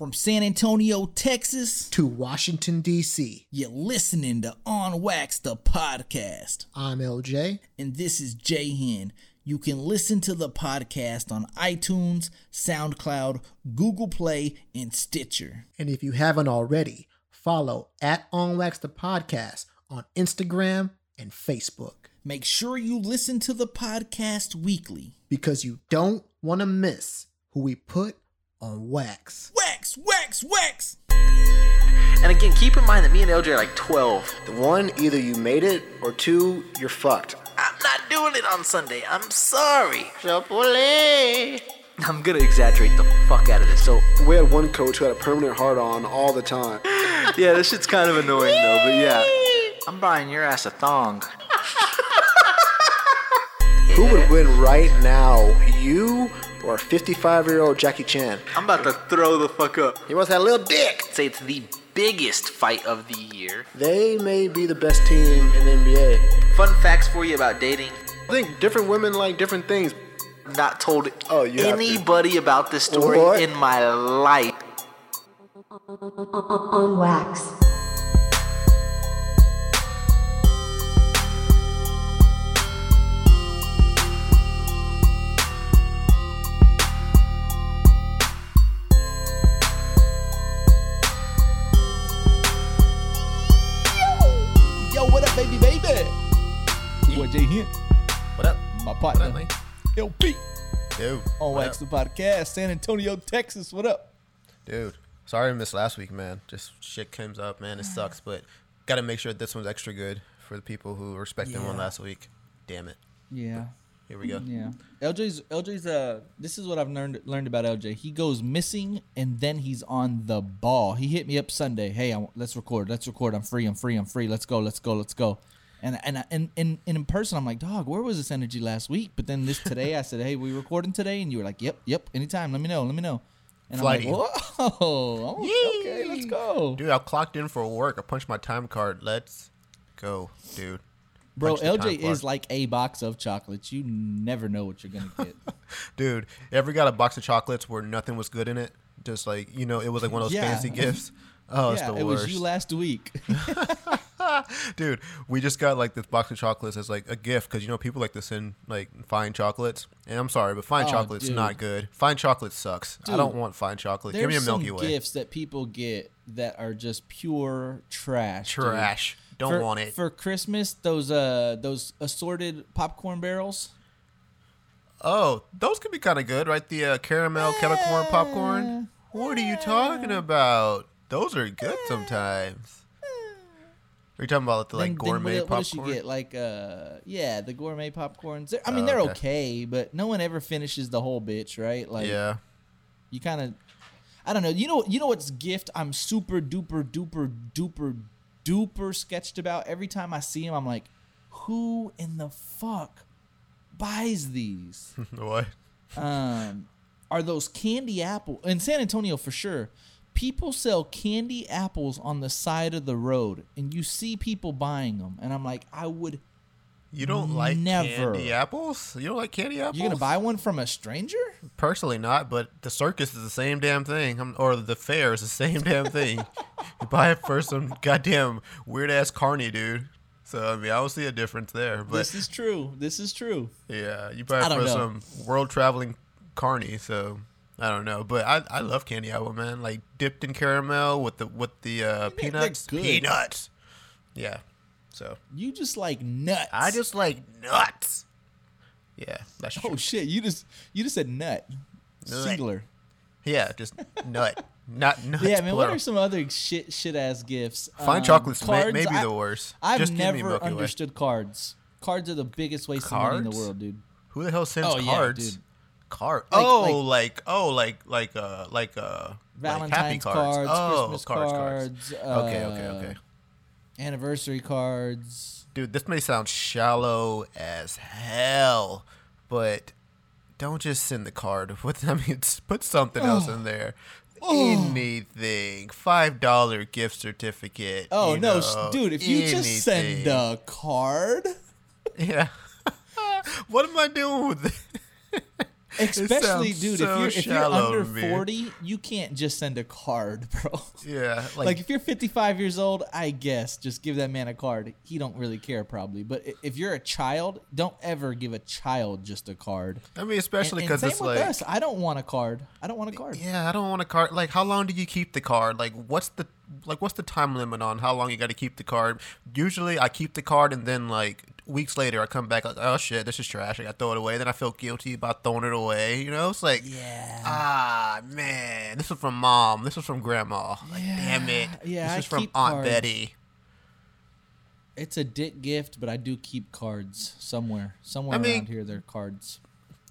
From San Antonio, Texas, to Washington, D.C. You're listening to On Wax, the podcast. I'm LJ. And this is J Hen. You can listen to the podcast on iTunes, SoundCloud, Google Play, and Stitcher. And if you haven't already, follow at On Wax the podcast on Instagram and Facebook. Make sure you listen to the podcast weekly because you don't want to miss who we put on wax. Wax, wax, wax. And again, keep in mind that me and LJ are like 12. The one, either you made it, or two, you're fucked. I'm not doing it on Sunday. I'm sorry. Chapole. I'm gonna exaggerate the fuck out of this. So we had one coach who had a permanent hard on all the time. yeah, this shit's kind of annoying though, but yeah. I'm buying your ass a thong. Who would win right now? You or 55 year old Jackie Chan? I'm about to throw the fuck up. He wants that little dick. Say it's the biggest fight of the year. They may be the best team in the NBA. Fun facts for you about dating. I think different women like different things. Not told oh, you anybody about this story what? in my life. On wax. J Hen. What up? My partner. What up, LJ. Dude. On Wax the Podcast, San Antonio, Texas. What up? Dude. Sorry I missed last week, man. Just shit comes up, man. It sucks, but gotta make sure this one's extra good for the people who respected yeah. one last week. Damn it. Yeah. Here we go. Yeah. LJ's LJ's uh this is what I've learned learned about LJ. He goes missing and then he's on the ball. He hit me up Sunday. Hey, I, let's record. Let's record. I'm free. I'm free. I'm free. Let's go. Let's go. Let's go. And and and and, and in person, I'm like, dog, where was this energy last week? But then this today, I said, hey, we recording today, and you were like, yep, yep, anytime. Let me know. Let me know. And Flighty. I'm like, whoa, oh, okay, let's go, dude. I clocked in for work. I punched my time card. Let's go, dude. Bro, LJ is like a box of chocolates. You never know what you're gonna get. dude, ever got a box of chocolates where nothing was good in it? Just like you know, it was like one of those yeah. fancy gifts. Oh, yeah, it was you last week. Dude, we just got like this box of chocolates as like a gift because you know people like to send like fine chocolates. And I'm sorry, but fine oh, chocolate's dude. not good. Fine chocolate sucks. Dude, I don't want fine chocolate. Give me a Milky Way. gifts that people get that are just pure trash. Trash. Dude. Don't for, want it. For Christmas, those uh those assorted popcorn barrels. Oh, those could be kind of good, right? The uh, caramel kettle corn popcorn. What are you talking about? Those are good sometimes. Are you talking about the like then, gourmet then what, popcorn? What does get? Like, uh, yeah, the gourmet popcorns. I mean, oh, they're okay. okay. but no one ever finishes the whole bitch, right? Like, yeah, you kind of, I don't know. You know, you know what's gift? I'm super duper duper duper duper sketched about. Every time I see him, I'm like, who in the fuck buys these? what? Um, are those candy apple in San Antonio for sure? People sell candy apples on the side of the road and you see people buying them and i'm like i would you don't like never. candy apples you don't like candy apples you're gonna buy one from a stranger personally not but the circus is the same damn thing or the fair is the same damn thing you buy it for some goddamn weird ass carny dude so I mean, I don't see a difference there. But this is true. This is true. Yeah, you buy it for know. some world traveling carny. So I don't know, but I, I love candy apple, man. Like dipped in caramel with the with the uh, peanuts. Peanuts. Yeah. So you just like nuts. I just like nuts. Yeah, that's true. Oh shit! You just you just said nut. nut. Singular. Yeah, just nut. Not nuts. Yeah, man. What are some other shit shit ass gifts? Fine um, chocolates cards, may, may be I, the worst. I've just never understood cards. Cards are the biggest waste cards? of money in the world, dude. Who the hell sends oh, cards? Yeah, dude card. Like, oh, like, like, oh, like like uh like uh Valentine's like happy cards, cards, oh, Christmas cards, cards. Uh, okay, okay, okay. Anniversary cards. Dude, this may sound shallow as hell, but don't just send the card. What I mean, put something else in there. Oh. Anything, five dollar gift certificate. Oh no, know, dude! If you anything. just send a card, yeah. what am I doing with it? Especially, dude, so if you're if you're under to forty, you can't just send a card, bro. Yeah, like, Like, if you're 55 years old, I guess just give that man a card. He don't really care probably. But if you're a child, don't ever give a child just a card. I mean, especially And- and because it's with like, us. I don't want a card. I don't want a card. yeah, I don't want a card. Like, how long do you keep the card? Like, what's the like what's the time limit on how long you got to keep the card? Usually, I keep the card and then like weeks later, I come back like, oh shit, this is trash. I got to throw it away. Then I feel guilty about throwing it away. You know, it's like, Yeah. ah man, this was from mom. This was from grandma. Like, damn it. Yeah, this I is from Aunt cards. Betty. It's a dick gift, but I do keep cards somewhere. Somewhere I mean- around here, there are cards.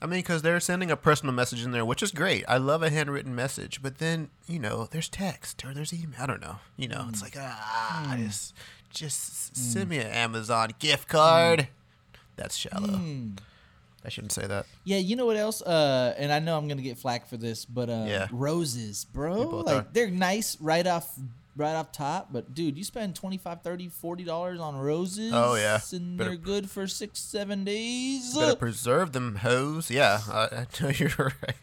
I mean, because they're sending a personal message in there, which is great. I love a handwritten message, but then you know, there's text or there's email. I don't know. You know, Mm. it's like ah, just just send me an Amazon gift card. That's shallow. Mm. I shouldn't say that. Yeah, you know what else? Uh, and I know I'm gonna get flack for this, but uh, Yeah. roses, bro. both Like are. they're nice right off, right off top. But dude, you spend 25 30 40 dollars on roses. Oh, yeah. and Better- they're good for six seven days. Better preserve them hoes. Yeah, I, I know you're right.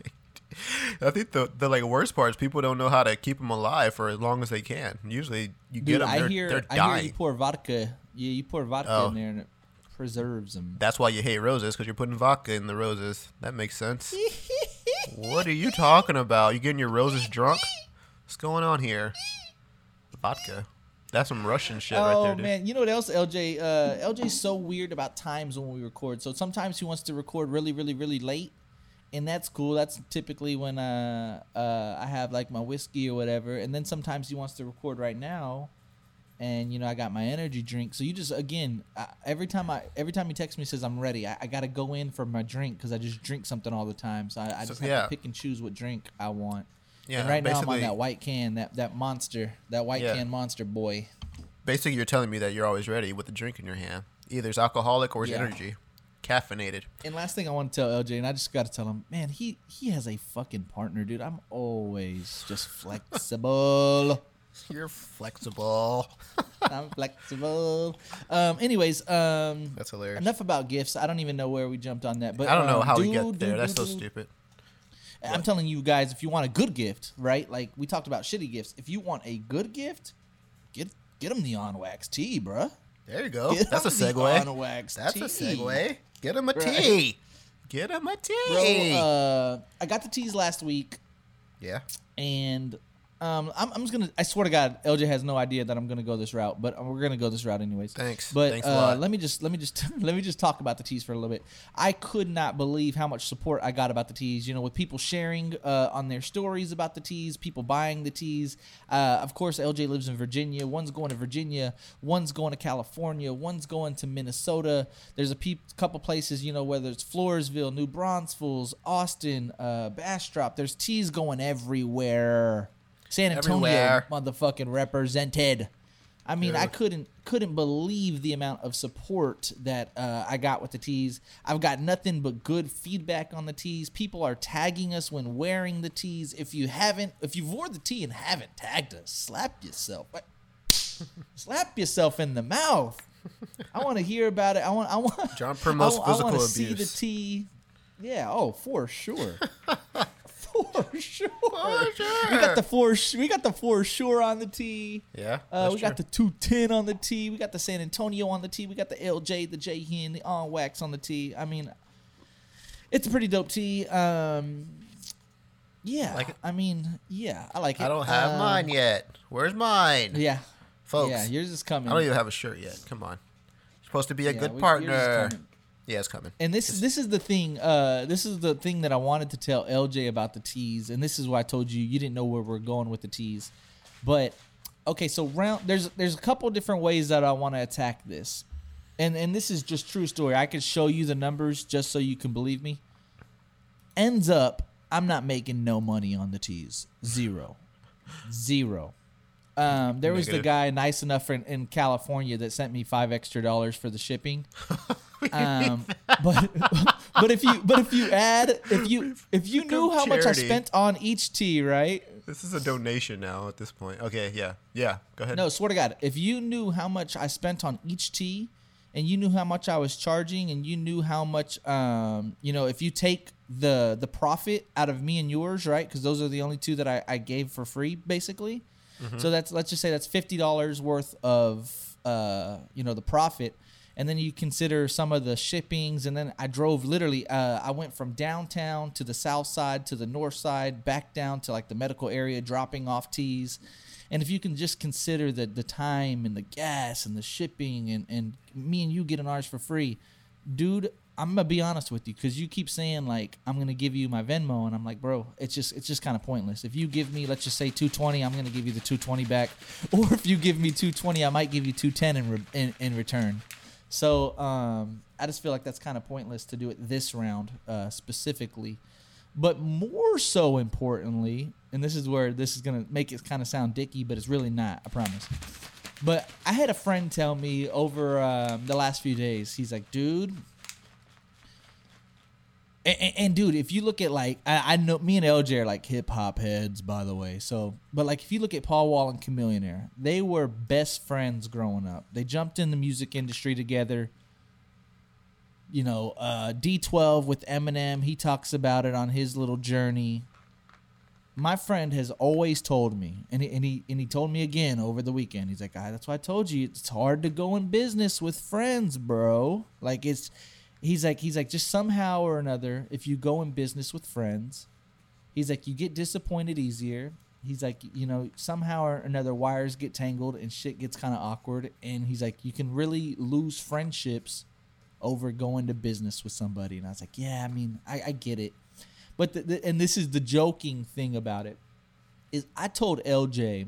I think the the like worst part is people don't know how to keep them alive for as long as they can. Usually, you get them, I they're, hear, they're I hear you pour vodka. Yeah, you pour vodka Oh. in there and it preserves them. That's why you hate roses because you're putting vodka in the roses. That makes sense. what are you talking about? You getting your roses drunk? What's going on here? Vodka. That's some Russian shit right oh there, dude. man, you know what else? LJ, uh, LJ's so weird about times when we record. So sometimes he wants to record really, really, really late, and that's cool. That's typically when uh, uh, I have like my whiskey or whatever. And then sometimes he wants to record right now, and you know I got my energy drink. So you just again I, every time I every time he texts me says I'm ready. I, I got to go in for my drink because I just drink something all the time. So I, I So, just have yeah. to pick and choose what drink I want. Yeah, and right now I'm on that white can, that that monster, that white Yeah. can monster boy. Basically, you're telling me that you're always ready with a drink in your hand. Either it's alcoholic or it's Yeah. energy. Caffeinated. And last thing I want to tell LJ, and I just got to tell him, man, he he has a fucking partner, dude. I'm always just flexible. You're flexible. I'm flexible. Um. Anyways, um. That's hilarious. Enough about gifts. I don't even know where we jumped on that, but I don't know um, how we do- get do- there. do- That's so do- stupid. I'm telling you guys, if you want a good gift, right? Like we talked about shitty gifts. If you want a good gift, get get them the on wax tea, bruh. There you go. Get That's a segue. on wax That's tea. a segue. Get him a Right. tea. Get him a tea. Bro, uh, I got the teas last week. yeah. and um, I'm, I'm just gonna. I swear to God, LJ has no idea that I'm gonna go this route, but we're gonna go this route anyways. Thanks. But Thanks a uh, let me just let me just let me just talk about the teas for a little bit. I could not believe how much support I got about the teas. You know, with people sharing uh, on their stories about the teas, people buying the teas. Uh, of course, LJ lives in Virginia. One's going to Virginia. One's going to California. One's going to Minnesota. There's a peop couple places, you know, whether it's Floresville, New Braunfels, Austin, uh, Bastrop. There's teas going everywhere. San Antonio, Everywhere. motherfucking represented. I mean, I couldn't couldn't believe the amount of support that uh, I got with the tees. I've got nothing but good feedback on the tees. People are tagging us when wearing the tees. If you haven't, if you've wore the tee and haven't tagged us, slap yourself. slap yourself in the mouth. I want to hear about it. I want. I want. John promotes I, wa- I physical wanna see the abuse. tee. Yeah. Oh, for sure. for sure. We got the four. We got the for sure on the tee. Yeah. Uh, we got the 210 on the tee. We got the San Antonio on the tee. We got the LJ, the J Hen, the on wax on the tee. I mean, it's a pretty dope tee. Um, yeah. Like it? I mean, yeah, I like it. I don't have Um, mine yet. Where's mine? Yeah. Folks. Yeah, yours is coming. I don't even have a shirt yet. Come on. You're supposed to be a Yeah, good we- partner. Yeah, it's coming. And this this is the thing. Uh, this is the thing that I wanted to tell LJ about the teas, and this is why I told you you didn't know where we're going with the teas. But okay, so round there's there's a couple different ways that I want to attack this, and and this is just true story. I could show you the numbers just so you can believe me. Ends up, I'm not making no money on the teas. Zero, zero. Um, there was the guy nice enough in, in California that sent me five extra dollars for the shipping. Um, but but if you but if you add if you if you knew how much I charity. spent on each tea, right? This is a donation now at this point. Okay, yeah. Yeah, go ahead. No, swear to God, if you knew how much I spent on each tea, and you knew how much I was charging, and you knew how much, um, you know, if you take the the profit out of me and yours, right? Because those are the only two that I, I gave for free, basically. So that's let's just say that's fifty dollars worth of uh, you know, the profit. And then you consider some of the shippings, and then I drove literally. Uh, I went from downtown to the south side to the north side, back down to like the medical area, dropping off teas. And if you can just consider the the time and the gas and the shipping, and and me and you getting ours for free, dude, I'm gonna be honest with you because you keep saying like I'm gonna give you my Venmo, and I'm like, bro, it's just it's just kind of pointless. If you give me, let's just say 220, I'm gonna give you the 220 back, or if you give me 220, I might give you 210 in re- in, in return. So um, I just feel like that's kind of pointless to do it this round uh, specifically. But more so importantly, and this is where this is gonna make it kind of sound dicky, but it's really not. I promise. But I had a friend tell me over um, the last few days. He's like, dude. And, and, dude, if you look at like I, I know me and LJ are like hip hop heads, by the way. So, but like if you look at Paul Wall and Chamillionaire, they were best friends growing up. They jumped in the music industry together you know, uh, D12 with Eminem. He talks about it on his little journey. My friend has always told me, and he, and he and he told me again over the weekend. He's like, "That's why I told you it's hard to go in business with friends, bro. Like it's." He's like, he's like, just somehow or another, if you go in business with friends, he's like, you get disappointed easier. He's like, you know, somehow or another, wires get tangled and shit gets kind of awkward. And he's like, you can really lose friendships over going to business with somebody. And I was like, yeah, I mean, I, I get it. But the, the, and this is the joking thing about it is I told LJ,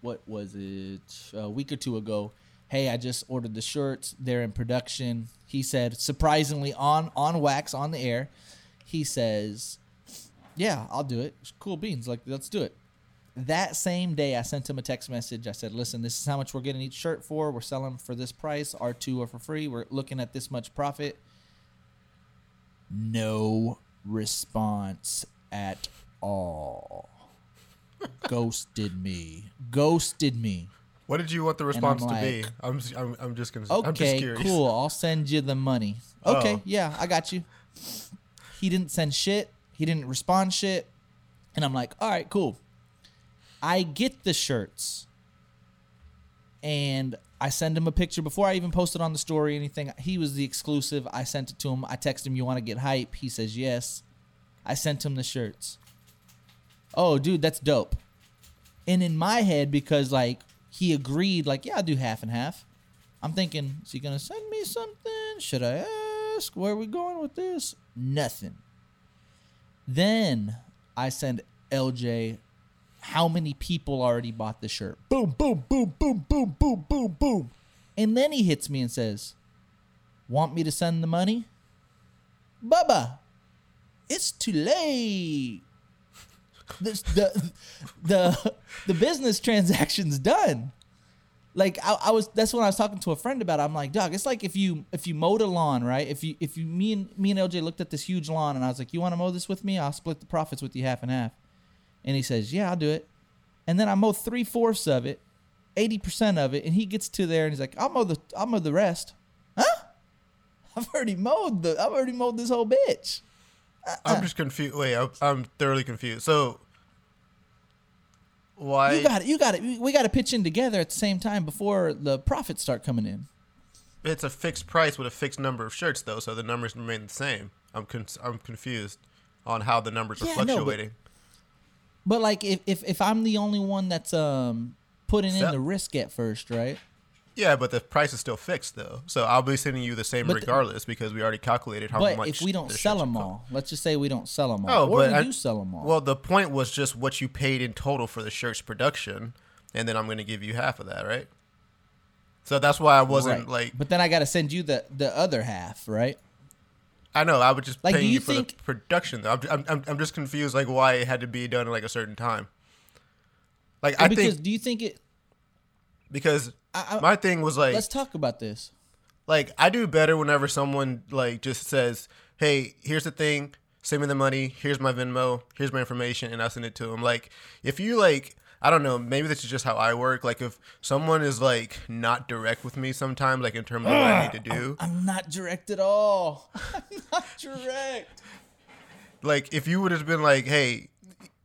what was it, a week or two ago, hey, I just ordered the shirts. They're in production. He said, surprisingly, on on wax on the air, he says, yeah, I'll do it. It's Cool beans. Like, let's do it. That same day, I sent him a text message. I said, listen, this is how much we're getting each shirt for. We're selling for this price. Our two are for free. We're looking at this much profit. No response at all. Ghosted me. Ghosted me. What did you want the response to be? I'm just, I'm, I'm just gonna. I'm just Okay, curious. cool. I'll send you the money. Oh. Okay, Oh. yeah, I got you. He didn't send shit. He didn't respond shit. And I'm like, all right, cool. I get the shirts. And I send him a picture before I even posted on the story anything. He was the exclusive. I sent it to him. I texted him, "You want to get hype?" He says, "Yes." I sent him the shirts. Oh, dude, that's dope. And in my head, because like he agreed, like, yeah, I'll do half and half. I'm thinking, is he gonna send me something? Should I ask? Where are we going with this? Nothing. Then I send LJ how many people already bought the shirt. Boom, boom, boom, boom, boom, boom, boom, boom. And then he hits me and says, Want me to send the money? Bubba, it's too late. This, the the the business transaction's done. Like I, I was that's when I was talking to a friend about. it. I'm like, dog, it's like if you if you mowed a lawn, right? If you if you me and me and LJ looked at this huge lawn and I was like, you want to mow this with me? I'll split the profits with you half and half. And he says, yeah, I'll do it. And then I mow three fourths of it, eighty percent of it, and he gets to there and he's like, I'll mow the I'll mow the rest. Huh? I've already mowed the I've already mowed this whole bitch. I'm just confused. Wait, I'm, I'm thoroughly confused. So, why? You got it. You got it. We- got to pitch in together at the same time before the profits start coming in. It's a fixed price with a fixed number of shirts, though, so the numbers remain the same. I'm con- I'm confused on how the numbers are Yeah, I know, but- fluctuating. But like, if if, if I'm the only one that's um putting in the risk at first, right? Yeah, but the price is still fixed, though. So I'll be sending you the same But the- regardless because we already calculated how but much. if we don't sell them all, let's just say we don't sell them all, Oh, or but we I- do sell them all. Well, the point was just what you paid in total for the shirt's production, and then I'm going to give you half of that, right? So that's why I wasn't Right. like. but then I got to send you the the other half, right? I know I would just Like, pay you, you for think- the production. Though I'm, I'm I'm just confused, like why it had to be done in like a certain time. Like I because think do you think it? because I- I- my thing was like Let's talk about this. like I do better whenever someone like just says, "Hey, here's the thing. Send me the money. Here's my Venmo. Here's my information," and I send it to them. Like if you like I don't know. Maybe this is just how I work. Like if someone is like not direct with me sometimes, like in terms of what I need to do. I'm not direct at all. I'm not direct. Like if you would have been like, "Hey,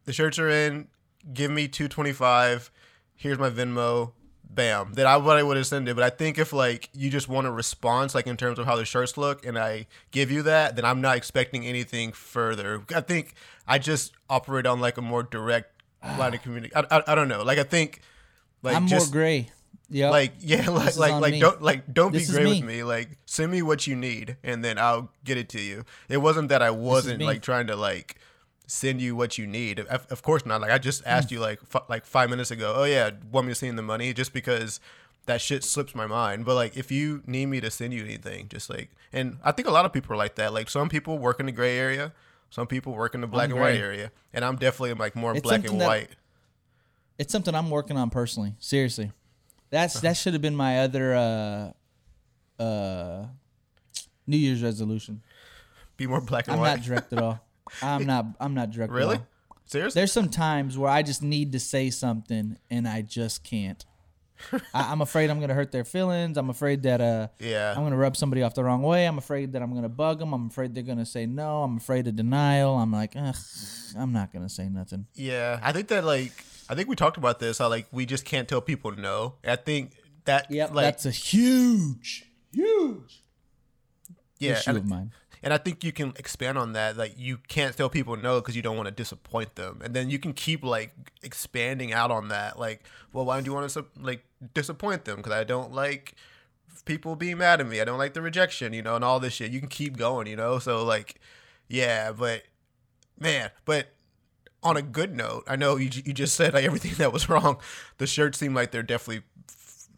the shirts are in. Give me two twenty five. Here's my Venmo." Bam. that I what I would have sent it. But I think if like you just want a response, like in terms of how the shirts look, and I give you that, then I'm not expecting anything further. I think I just operate on like a more direct line of communication. I, I, I don't know. Like I think like I'm just more gray. Yeah. like yeah like like like me. don't like don't This be gray me. with me like send me what you need and then i'll get it to you it wasn't that i wasn't like trying to like send you what you need. Of, of course not. Like i just asked you like f- like five minutes ago oh yeah want me to send the money? Just because that shit slips my mind. But like if you need me to send you anything just like and i think a lot of people are like that. Like some people work in the gray area some people work in the black and white area and i'm definitely like more It's black and that- white. It's something I'm working on personally. Seriously. That's that should have been my other uh uh New Year's resolution. be more black and I'm white. not direct at all. I'm not I'm not direct really all. seriously There's some times where I just need to say something and I just can't. I, I'm afraid I'm gonna hurt their feelings. I'm afraid that uh Yeah. I'm gonna rub somebody off the wrong way. I'm afraid that I'm gonna bug them. I'm afraid they're gonna say no. I'm afraid of denial. I'm like, I'm not gonna say nothing. Yeah, I think that like I think we talked about this how like we just can't tell people no. I think that yeah, like that's a huge, huge yeah, issue of mine. And I think you can expand on that. Like you can't tell people no because you don't want to disappoint them, and then you can keep like expanding out on that. Like, well, why do you want to like disappoint them? Because I don't like people being mad at me. I don't like the rejection, you know, and all this shit. You can keep going, you know. So like, yeah, but man, but on a good note, I know you you just said like everything that was wrong. The shirts seem like they're definitely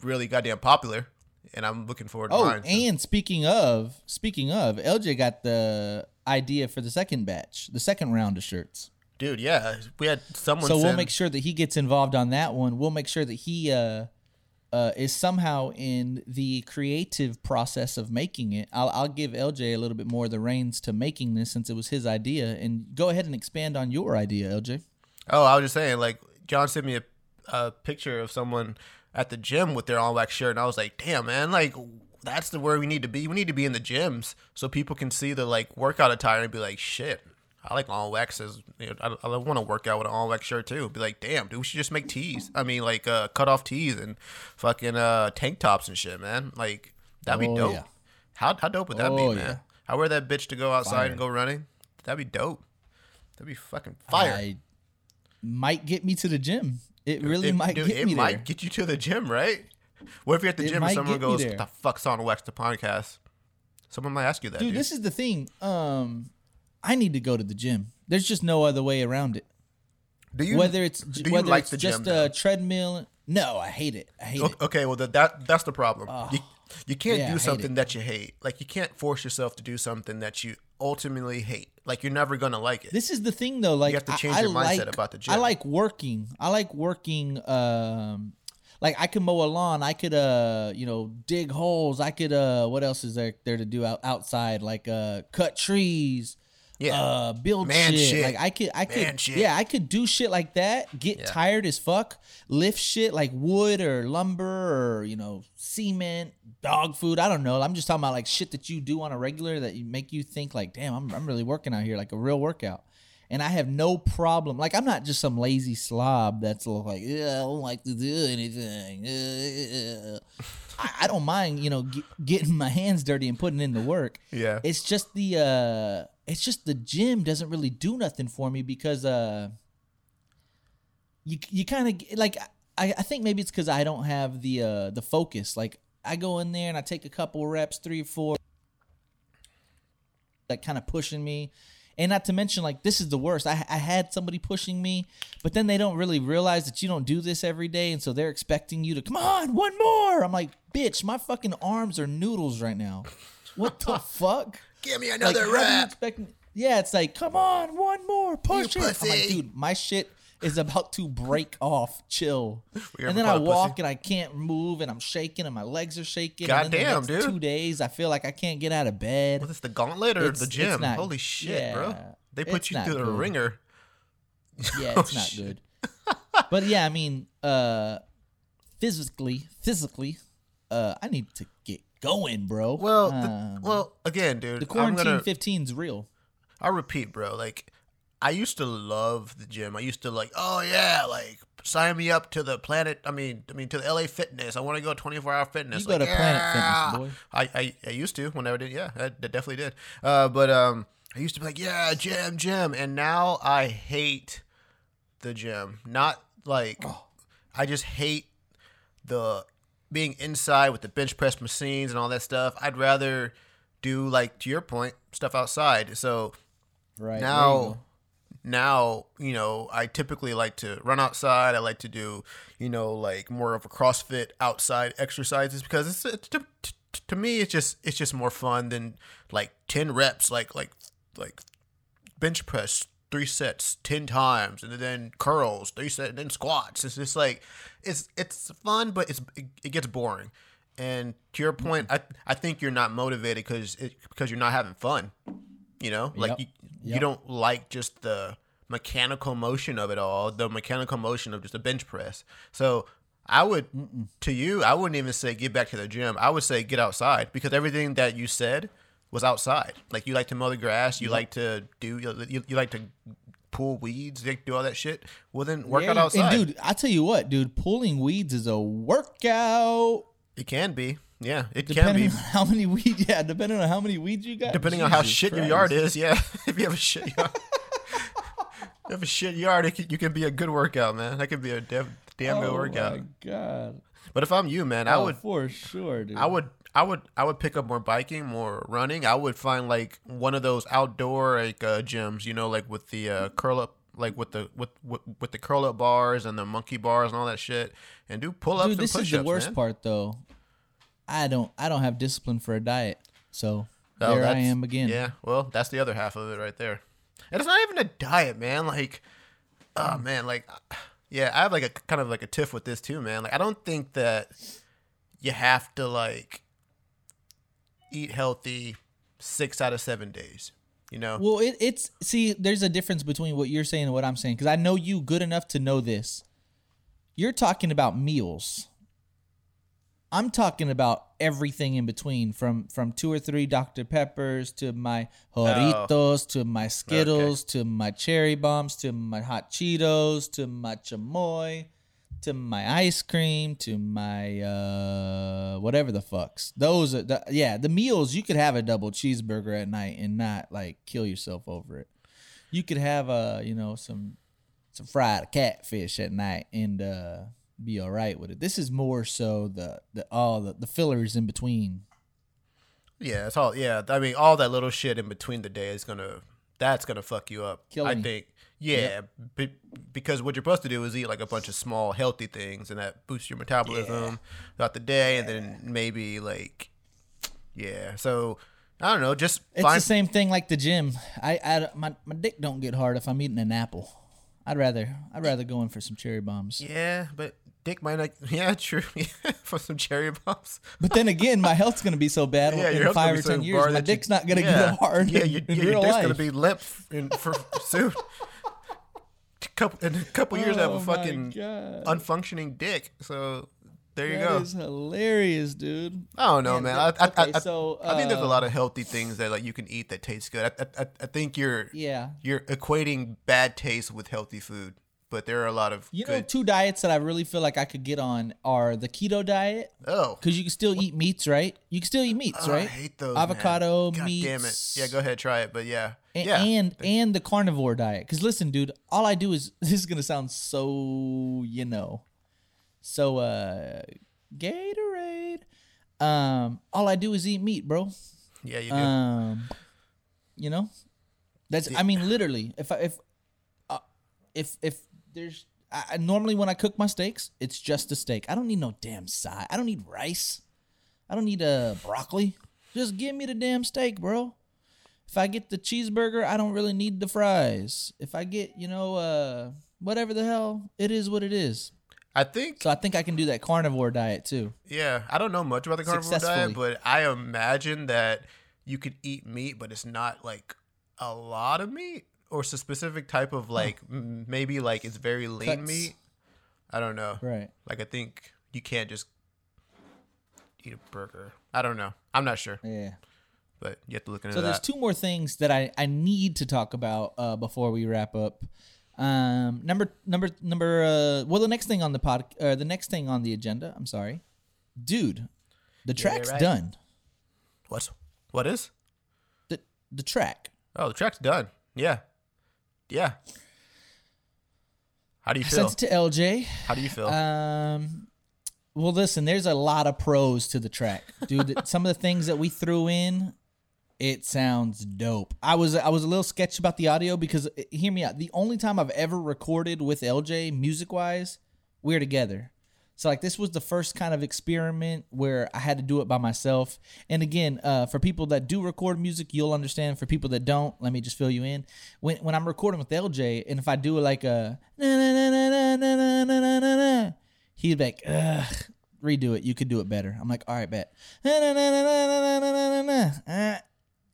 really goddamn popular, and I'm looking forward to Oh, mine. and speaking of, speaking of, LJ got the idea for the second batch, the second round of shirts. dude, yeah, we had someone. so we'll make sure that he gets involved on that one. We'll make sure that he uh, uh, is somehow in the creative process of making it. I'll, I'll give LJ a little bit more of the reins to making this since it was his idea. And go ahead and expand on your idea, LJ. Oh, I was just saying, like John sent me a, a picture of someone at the gym with their on wax shirt, and I was like, damn, man, like that's the where we need to be. We need to be in the gyms so people can see the like workout attire and be like, shit. I like all waxes. You know, I, I want to work out with an on wax shirt too. Be like, damn, dude, we should just make tees. I mean, like uh, cut off tees and fucking uh, tank tops and shit, man. Like that'd be Oh, dope. yeah. How how dope would that Oh, be, man? yeah. I wear that bitch to go outside Fire. and go running. That'd be dope. That'd be fucking fire. I might get me to the gym. It really it, might dude, get it me might there. get you to the gym, right? What if you're at the It gym and someone goes, "What the fuck's on Wax the podcast"? Someone might ask you that, dude, dude. this is the thing. Um, I need to go to the gym. There's just no other way around it. do you whether it's do you whether like it's the just gym? though? a treadmill. No, I hate it. I hate O- it. Okay, well that, that that's the problem. you you can't Yeah, do something that you hate. Like you can't force yourself to do something that you ultimately hate. Like you're never gonna like it. This is the thing though. Like you have to change I, your mindset like, about the gym. I like working. I like working. Um, like I could mow a lawn. I could uh, you know, dig holes. I could uh, what else is there there to do out outside? Like uh, cut trees. Yeah. Uh, build Man shit. shit. Like I could, I could, shit. yeah, I could do shit like that. Get Yeah. tired as fuck. Lift shit like wood or lumber or you know cement, dog food. I don't know. I'm just talking about like shit that you do on a regular that you make you think like, damn, I'm, I'm really working out here, like a real workout. And I have no problem. Like I'm not just some lazy slob that's like, yeah, I don't like to do anything. I, I don't mind, you know, get, getting my hands dirty and putting in the work. Yeah. It's just the uh it's just the gym doesn't really do nothing for me because uh you you kind of like I, I think maybe it's because I don't have the uh the focus. Like I go in there and I take a couple reps, three or four, like kind of pushing me. And not to mention, like this is the worst. I, I had somebody pushing me, but then they don't really realize that you don't do this every day, and so they're expecting you to come on, one more. I'm like, bitch, my fucking arms are noodles right now. What the fuck? Give me another you rep. expect Yeah, it's like, come on, one more, push You it. I'm like, pussy. dude, my shit is about to break off. Chill. And then I walk pussy? and I can't move and I'm shaking and my legs are shaking. Goddamn, and then the next dude. Two days, I feel like I can't get out of bed. Was this the gauntlet or It's- the gym? not- Holy shit, bro! They put you through the ringer. Yeah, Oh, it's not shit. good. but yeah, I mean, uh, physically, physically, uh, I need to get going, bro. Well, the, Um, well, again, dude. the quarantine gonna, 15's real. I'll repeat, bro. Like, I used to love the gym. I used to like, oh yeah, like sign me up to the Planet. I mean, I mean to the LA Fitness. I want to go 24 hour fitness. You go Like, to Planet. Fitness, boy. I, I I used to whenever I did. Yeah, I, I definitely did. Uh, but um, I used to be like, yeah, gym, gym, and now I hate the gym. Not like Oh. I just hate the being inside with the bench press machines and all that stuff. I'd rather do like to your point stuff outside. So Right now now you know i typically like to run outside i like to do you know like more of a crossfit outside exercises because it's, it's to, to, to me it's just it's just more fun than like 10 reps like like like bench press three sets 10 times and then curls three sets and then squats. It's just like it's it's fun but it's it, it gets boring. And to your point mm-hmm. i i think you're not motivated because it because you're not having fun you know? Like Yep. you, you Yep. don't like just the mechanical motion of it all the mechanical motion of just a bench press. So i would to you i wouldn't even say get back to the gym. I would say get outside because everything that you said was outside like you like to mow the grass you like to do you, you like to pull weeds like do all that shit well then work Yeah, out outside And dude, I tell you what, dude, pulling weeds is a workout. it can be yeah it can be on how many weeds, yeah, depending on how many weeds you got. depending on how Jesus shit your yard is. Yeah, if you have a shit yard, you have a shit yard, it can, you can be a good workout, man. That could be a damn, damn good Oh workout. my god! But if I'm you, man, I Oh, would, for sure, dude. I would, I would, I would pick up more biking, more running. I would find like one of those outdoor like uh, gyms, you know, like with the uh, curl up. Like with the with, with with the curl up bars and the monkey bars and all that shit, and do pull ups Dude, and this is the worst man. part, though. I don't, I don't have discipline for a diet, so Oh, there I am again. Yeah, well, that's the other half of it right there. And it's not even a diet, man. Like, oh man, like, yeah, I have like a kind of like a tiff with this too, man. Like, I don't think that you have to like eat healthy six out of seven days. You know? Well, it, it's see, there's a difference between what you're saying and what I'm saying because I know you good enough to know this. You're talking about meals. I'm talking about everything in between, from from two or three Dr Peppers to my Doritos oh. to my Skittles to my cherry bombs to my hot Cheetos to my chamoy to my ice cream to my uh whatever the fucks. Those are the yeah, the meals you could have a double cheeseburger at night and not like kill yourself over it. You could have uh, you know, some some fried catfish at night and uh be all right with it. This is more so the the all the, the fillers in between. yeah, it's all. Yeah, I mean, all that little shit in between the day is gonna. That's gonna fuck you up. Kill I me. think. Yeah, be, because what you're supposed to do is eat like a bunch of small healthy things, and that boosts your metabolism throughout the day, and then maybe like, yeah. So I don't know. Just It's find the same thing like the gym. I, I my my dick don't get hard if I'm eating an apple. I'd rather I'd rather go in for some cherry bombs. Yeah, but dick might not. Yeah, true. For some cherry bombs. But then again, my health's gonna be so bad Yeah, in five or ten years. My that you- dick's not gonna yeah. get hard Yeah, in, your, in your dick's life. gonna be limp in, for soon. Couple in a couple years, I have Oh a fucking unfunctioning dick. So there you That go. is hilarious, dude. I don't know, man. I, I, okay, I, so, I think there's a uh, lot of healthy things that like you can eat that taste good. I, I, I think you're Yeah. you're equating bad taste with healthy food, but there are a lot of You know, two diets that I really feel like I could get on are the keto diet oh, because you can still eat meats, right? You can still eat meats, Oh, right? I hate those. man. Avocado, God meats. damn it. Yeah, go ahead, try it. But yeah, And, yeah. and and the carnivore diet. Because listen, dude, all I do is this is gonna sound so you know, so uh, Gatorade. Um, all I do is eat meat, bro. yeah, you do. Um, you know, that's I mean literally. If I if uh, if if there's I, normally when I cook my steaks, it's just a steak. I don't need no damn side. I don't need rice. I don't need a broccoli. Just give me the damn steak, bro. If I get the cheeseburger, I don't really need the fries. If I get, you know, uh whatever the hell, it is what it is. I think So I think I can do that carnivore diet too. Yeah, I don't know much about the carnivore diet, but I imagine that you could eat meat, but it's not like a lot of meat. Or it's a specific type of like m- maybe like it's very lean Cuts. meat. I don't know. Right. Like I think you can't just eat a burger. I don't know. I'm not sure, Yeah. but you have to look into that. So there's two more things that I, I need to talk about uh, before we wrap up. Um, number number number uh, well the next thing on the pod uh, the next thing on the agenda. I'm sorry, dude, the track's right. done. What? what is? The the track. Oh, the track's done. Yeah, yeah. How do you I feel? sent it to LJ. How do you feel? Um, well, listen, there's a lot of pros to the track, dude. Some of the things that we threw in, it sounds dope. I was I was a little sketched about the audio because uh, hear me out. The only time I've ever recorded with LJ, music wise, we're together. So like this was the first kind of experiment where I had to do it by myself. And again, uh, for people that do record music, you'll understand. For people that don't, let me just fill you in. When when I'm recording with LJ, and if I do like a na na na na na na na na na na, he'd be like, Ugh, redo it. You could do it better. I'm like, all right, bet. Na na na na na na na na na. Uh,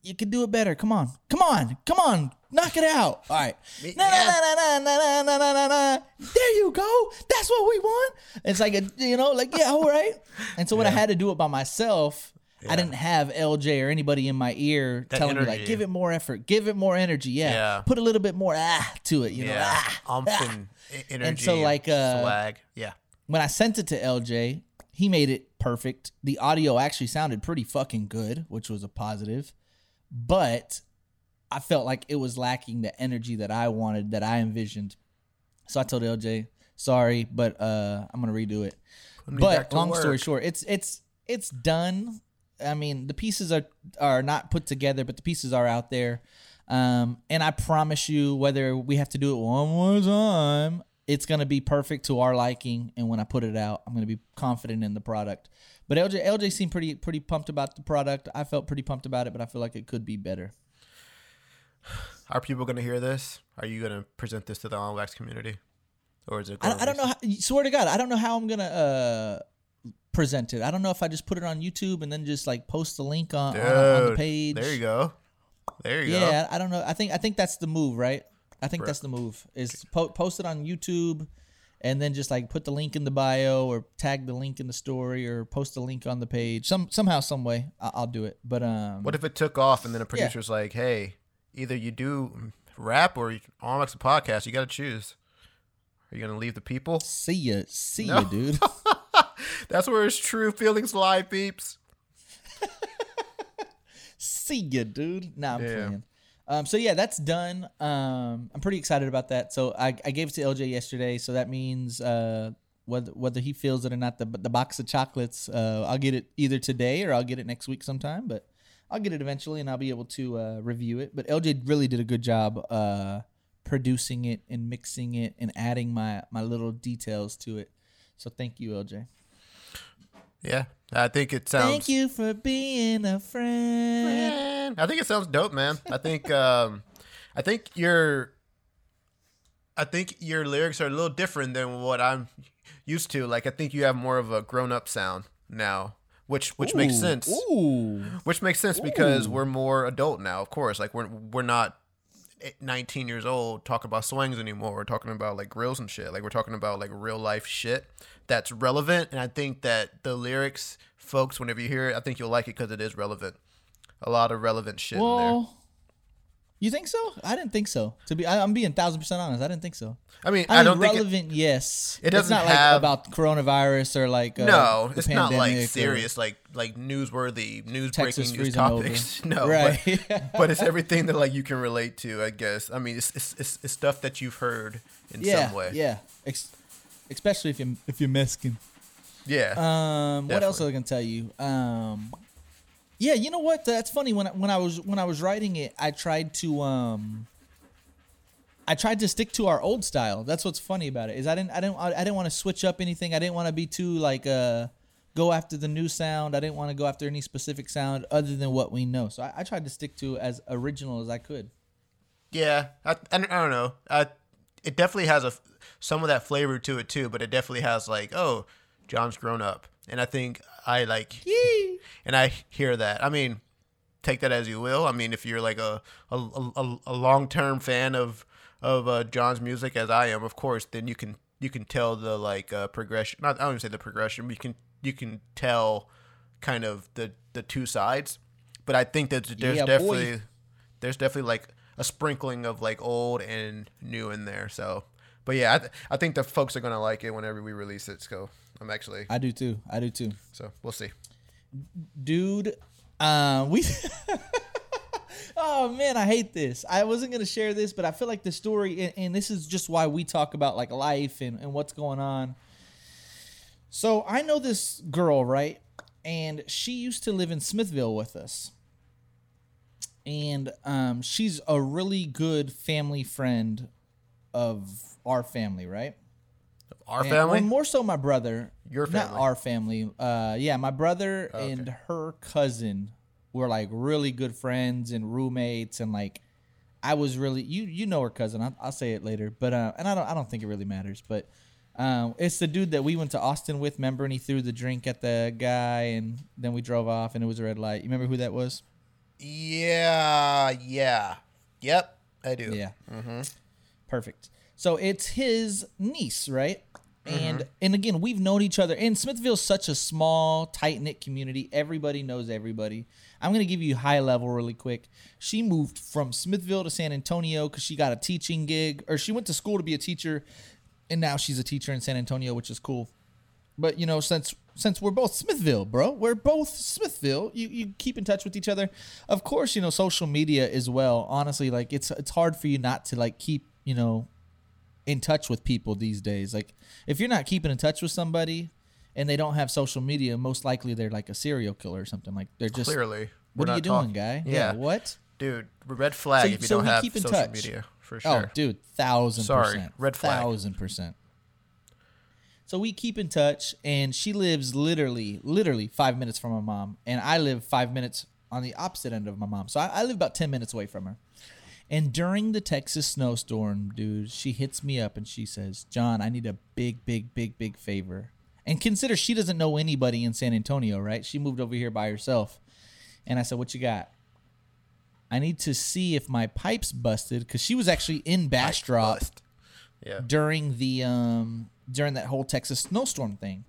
you could do it better. Come on, come on, come on, knock it out. All right. Na na na na na na na na na na. There you go. That's what we want. It's like a you know like yeah all right. And so when I had to do it by myself. I didn't have LJ or anybody in my ear That telling me like, energy. give it more effort, give it more energy. Yeah, Yeah. put a little bit more ah to it. You know, yeah, ah, umph ah. and e- energy. so, like, uh, swag. Yeah, when I sent it to LJ, he made it perfect. The audio actually sounded pretty fucking good, which was a positive. But I felt like it was lacking the energy that I wanted, that I envisioned. So I told LJ, sorry, but uh, I'm gonna redo it. But long story short, it's it's it's done. I mean, the pieces are are not put together, but the pieces are out there. Um, and I promise you, whether we have to do it one more time, it's gonna be perfect to our liking. And when I put it out, I'm gonna be confident in the product. But LJ LJ seemed pretty pretty pumped about the product. I felt pretty pumped about it, but I feel like it could be better. are people gonna hear this? Are you gonna present this to the on wax community, or is it? I, I don't know. How, swear to God, I don't know how I'm gonna uh, present it. I don't know if I just put it on YouTube and then just like post the link on, on, on the page. There you go. There you go. Yeah, I don't know. I think I think that's the move, right? I think that's the move. Is po- post it on YouTube, and then just like put the link in the bio or tag the link in the story or post the link on the page. Some somehow, some way, I'll do it. But um, What if it took off and then a producer's like, "Hey, either you do rap or you on a podcast. You got to choose. Are you gonna leave the people? see ya, see No. ya, dude. That's where his true feelings lie, peeps. see ya, dude. Nah, I'm Yeah. playing. Um, so yeah, that's done. Um, I'm pretty excited about that. So I, I gave it to LJ yesterday. So that means uh, whether whether he feels it or not, the the box of chocolates, uh, I'll get it either today or I'll get it next week sometime. But I'll get it eventually, and I'll be able to uh, review it. But LJ really did a good job uh, producing it and mixing it and adding my my little details to it. So thank you, LJ. Yeah, I think it sounds. Thank you for being a friend. I think it sounds dope, man. I think um I think your I think your lyrics are a little different than what I'm used to. Like I think you have more of a grown up sound now. Which which makes sense. Ooh. Which makes sense because we're more adult now, of course. Like we're we're not 19 years old talking about swings anymore. We're talking about like grills and shit. Like we're talking about like real life shit that's relevant. And I think that the lyrics, folks, whenever you hear it, I think you'll like it because it is relevant. A lot of relevant shit in there. Well, you think so? I didn't think so. To be, I, I'm being thousand percent honest. I didn't think so. I mean, I, I, don't think it, relevant. yes, it It's doesn't not have- like about coronavirus or like uh, no, it's not like serious, like like newsworthy, news Texas breaking news over. topics. No, Right. but, but it's everything that like you can relate to. I guess. I mean, it's it's, it's, it's stuff that you've heard in yeah, some way. yeah. Ex- especially if you if you're Mexican. Yeah. Um, what else was I Definitely. gonna tell you? Um, yeah, you know what? That's funny. When I, when I was when I was writing it, I tried to um, I tried to stick to our old style. That's what's funny about it is I didn't I didn't I didn't want to switch up anything. I didn't want to be too like uh go after the new sound. I didn't want to go after any specific sound other than what we know. So I, I tried to stick to as original as I could. Yeah, I, I, don't- know. I, it definitely has a some of that flavor to it too, but it definitely has like, oh, John's grown up, and I think I like, and I hear that. I mean, take that as you will. I mean, if you're like a a, a, a long term fan of of uh, John's music, as I am, of course, then you can you can tell the like uh, progression. Not I don't even say the progression, but you can you can tell kind of the the two sides. But I think that there's Yeah, boy. definitely there's definitely like a sprinkling of like old and new in there. So, but yeah, I, th- I think the folks are gonna like it whenever we release it. So I'm actually I do too. I do too. so we'll see. dude uh we oh man i hate this i wasn't gonna share this but i feel like the story and, and this is just why we talk about like life and, and what's going on so i know this girl right and she used to live in smithville with us and um she's a really good family friend of our family right Our and- family, well, more so my brother. Your family? Not our family. Uh, yeah, my brother okay. and her cousin were like really good friends and roommates, and like I was really you you know her cousin. I'll, I'll say it later, but uh, and I don't I don't think it really matters, but. Um, it's the dude that we went to Austin with. Remember, and he threw the drink at the guy, and then we drove off, and it was a red light. You remember who that was? yeah, yeah, yep, I do. Yeah. Perfect. So it's his niece, right? Mm-hmm. And and again, we've known each other. And Smithville's such a small, tight knit community. Everybody knows everybody. I'm gonna give you high level really quick. She moved from Smithville to San Antonio because she got a teaching gig, or she went to school to be a teacher, and now she's a teacher in San Antonio, which is cool. But you know, since since we're both Smithville, bro, we're both Smithville. You you keep in touch with each other. Of course, you know social media as well. Honestly, like it's it's hard for you not to like keep you know in touch with people these days. Like if you're not keeping in touch with somebody and they don't have social media, most likely they're like a serial killer or something. Like they're just Clearly, What we're you doing, talking- guy? Yeah. What? dude. Red flag So- if you so don't we have keep in social touch. media for oh, sure. Oh, dude, thousand Sorry, percent. red flag. Thousand percent. So we keep in touch, and she lives literally, literally five minutes from my mom, and I live five minutes on the opposite end of my mom. So I, I live about ten minutes away from her. And during the Texas snowstorm, dude, she hits me up and she says, "John, I need a big, big, big, big favor." And consider she doesn't know anybody in San Antonio, right? She moved over here by herself. And I said, "What you got?" I need to see if my pipe's busted because she was actually in Bastrop Yeah. during the um during that whole Texas snowstorm thing.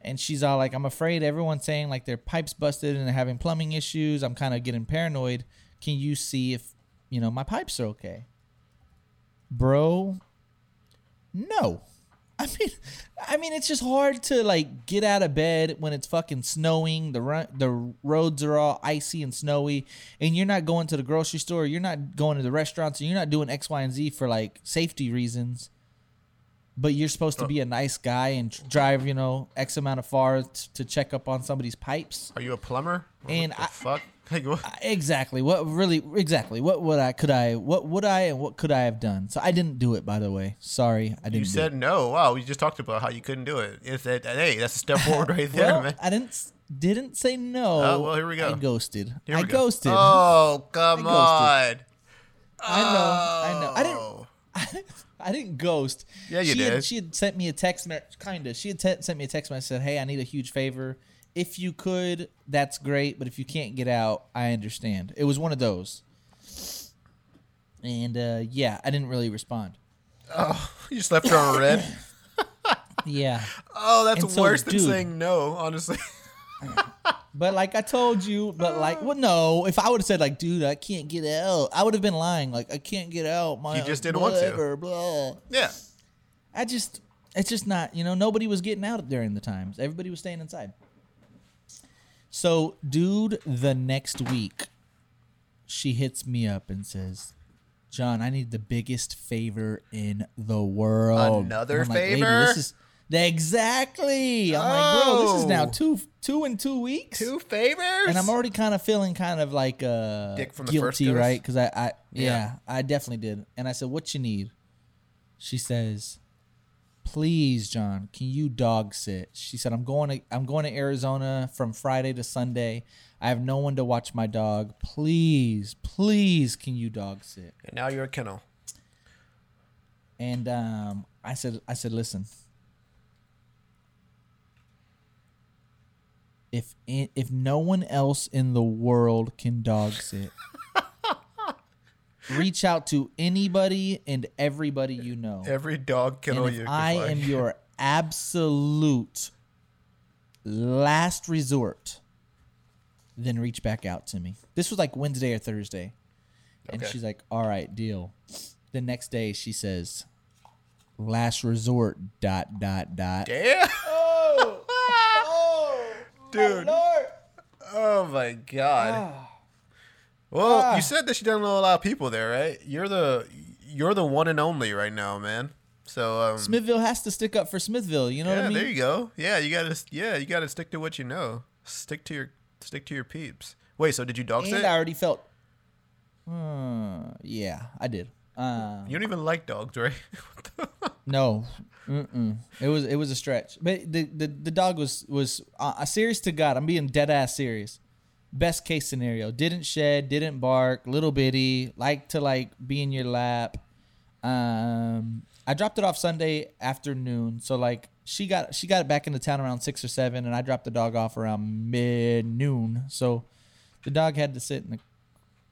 And she's all like, I'm afraid everyone's saying like their pipes busted and they're having plumbing issues. I'm kind of getting paranoid. Can you see if, you know, my pipes are okay? Bro, no. I mean, I mean, it's just hard to like get out of bed when it's fucking snowing. The ru- the roads are all icy and snowy, and you're not going to the grocery store. You're not going to the restaurants. And you're not doing X, Y, and Z for like safety reasons. But you're supposed to be a nice guy and drive, you know, X amount of far t- to check up on somebody's pipes. Are you a plumber? And what the I- fuck? Like, what? Exactly. What really? Exactly. What would I? Could I? What would I? And what could I have done? So I didn't do it. By the way, sorry, I didn't. You said no. Wow, we just talked about how you couldn't do it. It said, hey, that's a step forward right there, well, man. I didn't didn't say no. Oh, well, here we go. I ghosted. Here I go. ghosted. Oh, come on. I know. I know. I didn't. Oh. I didn't ghost. Yeah, you she Had, did. she had sent me a text, me- kinda. She had te- sent me a text message. Said, "Hey, I need a huge favor. If you could, that's great. But if you can't get out, I understand." It was one of those. And uh, yeah, I didn't really respond. Oh, you just left her on red. Yeah. Oh, that's And so, worse than dude- saying no, honestly. But like I told you, but like, well, no. If I would have said like, dude, I can't get out, I would have been lying. Like, I can't get out. My You just didn't want to. whatever, Blah. yeah. I just, it's just not. You know, nobody was getting out during the times. Everybody was staying inside. So, dude, the next week, she hits me up and says, "John, I need the biggest favor in the world." Another like, favor? this is exactly. I'm like, bro, this is now Oh. two, two in two weeks. Two favors? And I'm already kind of feeling kind of like uh Dick from the first guilty, right? Because I, I yeah, Yeah. I definitely did. And I said, "What you need?" She says, "Please, John, can you dog sit?" She said, "I'm going to I'm going to Arizona from Friday to Sunday. I have no one to watch my dog. Please, please, can you dog sit?" And now you're a kennel. And um, I said, I said, listen. if if no one else in the world can dog sit, reach out to anybody and everybody you know. Every dog kennel and you if can I find. am your absolute last resort, then reach back out to me. This was like Wednesday or Thursday. And Okay. she's like, all right, deal. The next day she says, last resort, dot, dot, dot. Damn. Oh. Dude. Oh, oh my god. Ah. Well, you said that she doesn't know a lot of people there, right? You're the you're the one and only right now, man. So um, Smithville has to stick up for Smithville. You know yeah, what I mean? there you go. Yeah, you gotta yeah, you gotta stick to what you know. Stick to your stick to your peeps. Wait, so did you dog and sit? I already felt. Uh, yeah, I did. Uh, You don't even like dogs, right? No, Mm-mm. it was it was a stretch. But the the, the dog was was uh, serious to God. I'm being dead ass serious. Best case scenario: didn't shed, didn't bark, little bitty, like to like be in your lap. Um, I dropped it off Sunday afternoon, so like she got she got it back into town around six or seven, and I dropped the dog off around mid noon. So the dog had to sit in the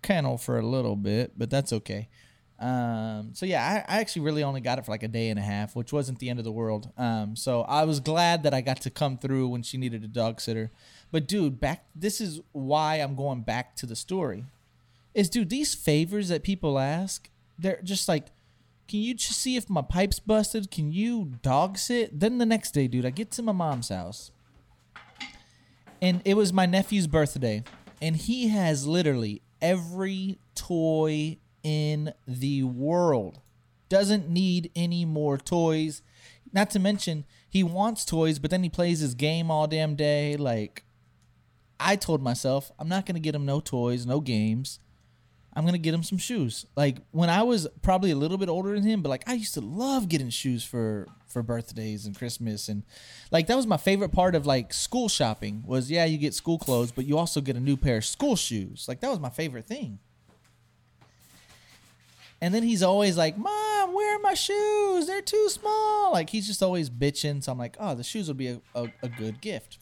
kennel for a little bit, but that's okay. Um, so yeah, I, I actually really only got it for like a day and a half, which wasn't the end of the world. Um, so I was glad that I got to come through when she needed a dog sitter. But dude, back this is why I'm going back to the story. Is dude, these favors that people ask, they're just like, can you just see if my pipe's busted? Can you dog sit? Then the next day, dude, I get to my mom's house and it was my nephew's birthday and he has literally every toy in the world doesn't need any more toys not to mention he wants toys but then he plays his game all damn day like i told myself i'm not to get him no toys no games. I'm to get him some shoes. Like when i was probably a little bit older than him but like i used to love getting shoes for for birthdays and christmas and like that was my favorite part of like school shopping was yeah you get school clothes but you also get a new pair of school shoes. Like that was my favorite thing. And then he's always like mom where are my shoes? They're too small. Like he's just always bitching. So i'm like oh the shoes would be a, a, a good gift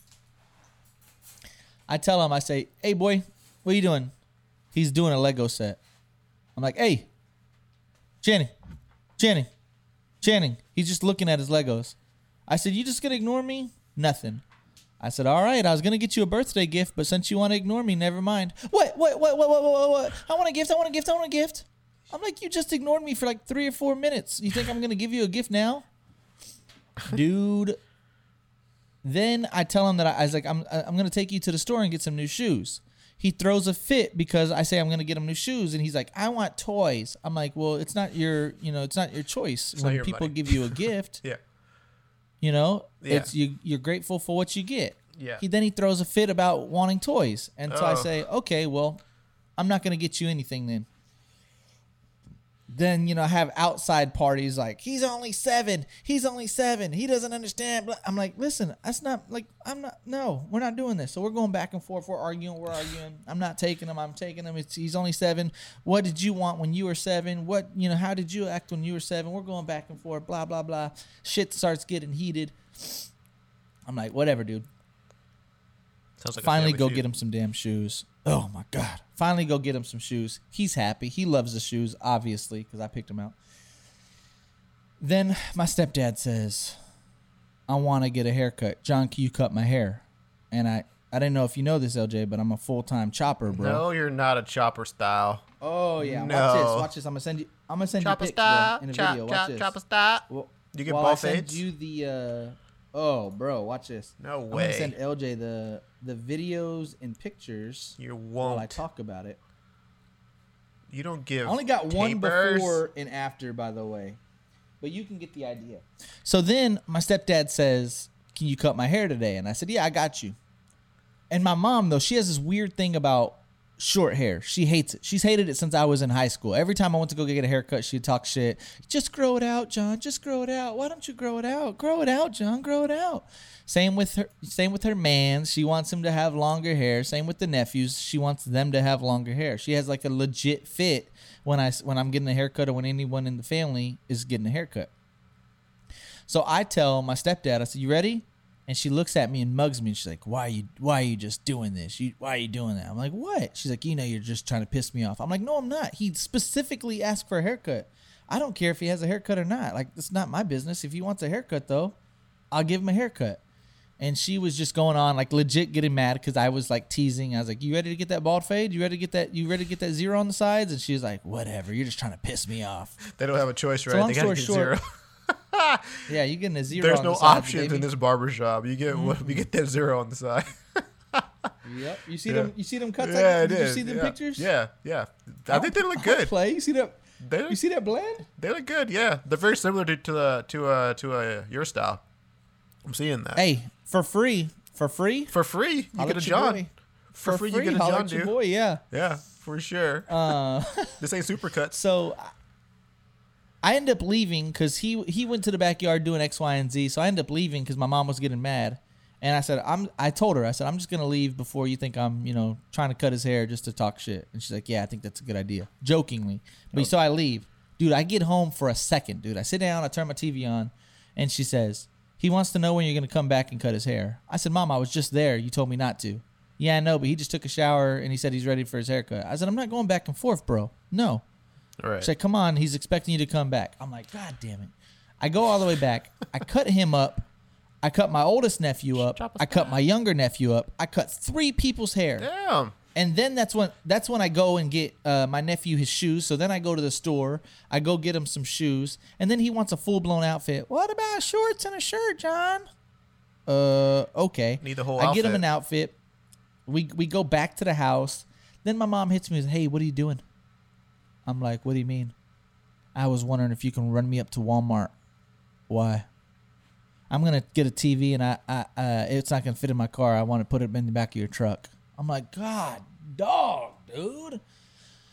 i tell him i say hey boy what are you doing he's doing a lego set i'm like hey channing channing channing he's just looking at his legos i said you just gonna ignore me nothing I said, "All right, I was gonna get you a birthday gift, but since you want to ignore me, never mind." What? What? What? What? What? What? What? I want a gift. I want a gift. I want a gift. I'm like, you just ignored me for like three or four minutes. You think I'm gonna give you a gift now, dude? Then I tell him that I, I was like, I'm I'm gonna take you to the store and get some new shoes. He throws a fit because I say I'm gonna get him new shoes, and he's like, I want toys. I'm like, well, it's not your, you know, it's not your choice not when your people money. give you a gift. yeah. You know, Yeah. it's you. You're grateful for what you get. Yeah. He then he throws a fit about wanting toys, and so I Oh. say, okay, well, I'm not gonna get you anything then. Then you know have outside parties like he's only seven, he's only seven, he doesn't understand. I'm like, listen, that's not like I'm not. No, we're not doing this. So we're going back and forth. We're arguing. We're arguing. I'm not taking him. I'm taking him. It's he's only seven. What did you want when you were seven? What you know? How did you act when you were seven? We're going back and forth. Blah blah blah. Shit starts getting heated. I'm like, whatever, dude. Sounds like Finally, go feud. get him some damn shoes. Oh my god! Finally, go get him some shoes. He's happy. He loves the shoes, obviously, because I picked him out. Then my stepdad says, "I want to get a haircut. John, can you cut my hair?" And I, I didn't know if you know this, LJ, but I'm a full time chopper, bro. No, you're not a chopper style. Oh yeah, no. watch No. this. Watch this. I'm gonna send you. I'm gonna send Chopper you pics, bro, in a Chop, video. Watch chop, this. chopper style. Well, You get while ball I send fades? you the. Uh, oh, bro, watch this. No way. I'm gonna send LJ the the videos and pictures You while I talk about it. You don't give. I only got one tapers. before and after, by the way, but you can get the idea. So then my stepdad says, "Can you cut my hair today?" And I said, "Yeah, I got you." And my mom, though, she has this weird thing about short hair. She hates it. She's hated it since I was in high school. Every time I went to go get a haircut, she'd talk shit. Just grow it out, John. Just grow it out. Why don't you grow it out? Grow it out, John. Grow it out. Same with her. Same with her man. She wants him to have longer hair. Same with the nephews. She wants them to have longer hair. She has like a legit fit when I when I'm getting a haircut or when anyone in the family is getting a haircut. So I tell my stepdad, I said, "You ready? And she looks at me and mugs me and she's like, Why are you why are you just doing this? You why are you doing that? I'm like, What? She's like, You know you're just trying to piss me off. I'm like, No, I'm not. He specifically asked for a haircut. I don't care if he has a haircut or not. Like, it's not my business. If he wants a haircut though, I'll give him a haircut. And she was just going on like legit getting mad because I was like teasing. I was like, "You ready to get that bald fade? You ready to get that? You ready to get that zero on the sides?" And she was like, "Whatever. You're just trying to piss me off." They don't have a choice, right? long they gotta story get short, zero. Yeah, you get getting a zero. There's on no the sides, options baby. in this barber shop. You get what Mm-hmm. you get that zero on the side. Yep. You see Yeah. them? You see them cuts? yeah, like, it did you see them yeah. pictures? Yeah, yeah. I think they look good. Play. You see that? They look, You see that blend? they look good. Yeah, they're very similar to to uh, to uh, to uh, your style. I'm seeing that. Hey, for free, for free, For free, you Holla get a John. boy. For, free, you get a holla John, dude. boy. Yeah. Yeah, for sure. Uh, this ain't supercuts. so I end up leaving because he he went to the backyard doing X, Y, and Z. So I end up leaving because my mom was getting mad, and I said I'm. I told her I said I'm just gonna leave before you think I'm you know trying to cut his hair just to talk shit. And she's like, Yeah, I think that's a good idea, jokingly. But so I leave, dude. I get home for a second, dude. I sit down, I turn my TV on, and she says he wants to know when you're gonna come back and cut his hair. I said, Mom, I was just there. You told me not to. Yeah, I know, but he just took a shower and he said he's ready for his haircut. I said, I'm not going back and forth, bro. No. Right. She's like, come on, he's expecting you to come back. I'm like, God damn it. I go all the way back. I cut him up. I cut my oldest nephew up. I cut my younger nephew up. I cut three people's hair. Damn. And then that's when that's when I go and get uh, my nephew his shoes. So then I go to the store. I go get him some shoes, and then he wants a full blown outfit. What about shorts and a shirt, John? Uh, okay. Need the whole I get him an outfit. We we go back to the house. Then my mom hits me with, "Hey, what are you doing?" I'm like, "What do you mean?" I was wondering if you can run me up to Walmart. Why? I'm gonna get a TV and I, I uh, it's not gonna fit in my car. I want to put it in the back of your truck. I'm like, God, dog, dude.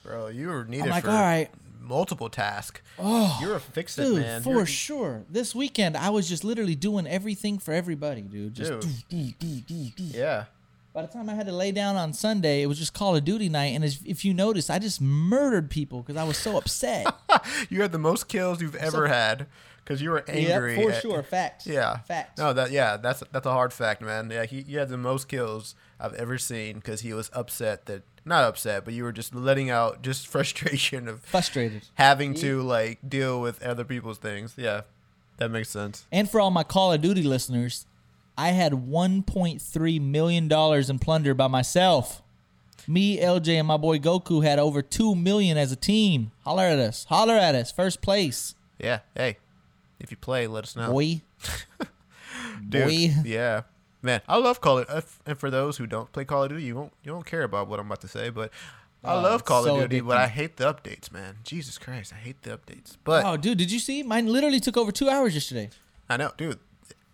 Bro, you were needed I'm like, for all right, multiple tasks. Oh, you're a fix it dude, man. for You're- sure. This weekend, I was just literally doing everything for everybody, dude. Just Dude. do, do, do. Yeah. By the time I had to lay down on Sunday, it was just Call of Duty night, and as, if you notice, I just murdered people because I was so upset. You had the most kills you've ever had because you were angry. yeah, for at- sure, fact. Yeah. fact. No, that yeah, that's that's a hard fact, man. Yeah, he you had the most kills I've ever seen because he was upset that not upset, but you were just letting out just frustration of Frustrated. having to like deal with other people's things. Yeah, that makes sense. And for all my Call of Duty listeners, I had 1.3 million dollars in plunder by myself. Me, LJ, and my boy Goku had over two million as a team. Holler at us! Holler at us! First place, Yeah. Hey, if you play, let us know. boy. Dude, boy. Yeah. Man, I love Call of Duty. And for those who don't play Call of Duty, you won't you don't care about what I'm about to say, but I Oh, love Call so of Duty, but. I hate the updates, man. Jesus Christ, I hate the updates. But Oh, dude, did you see? Mine literally took over two hours yesterday. I know, dude.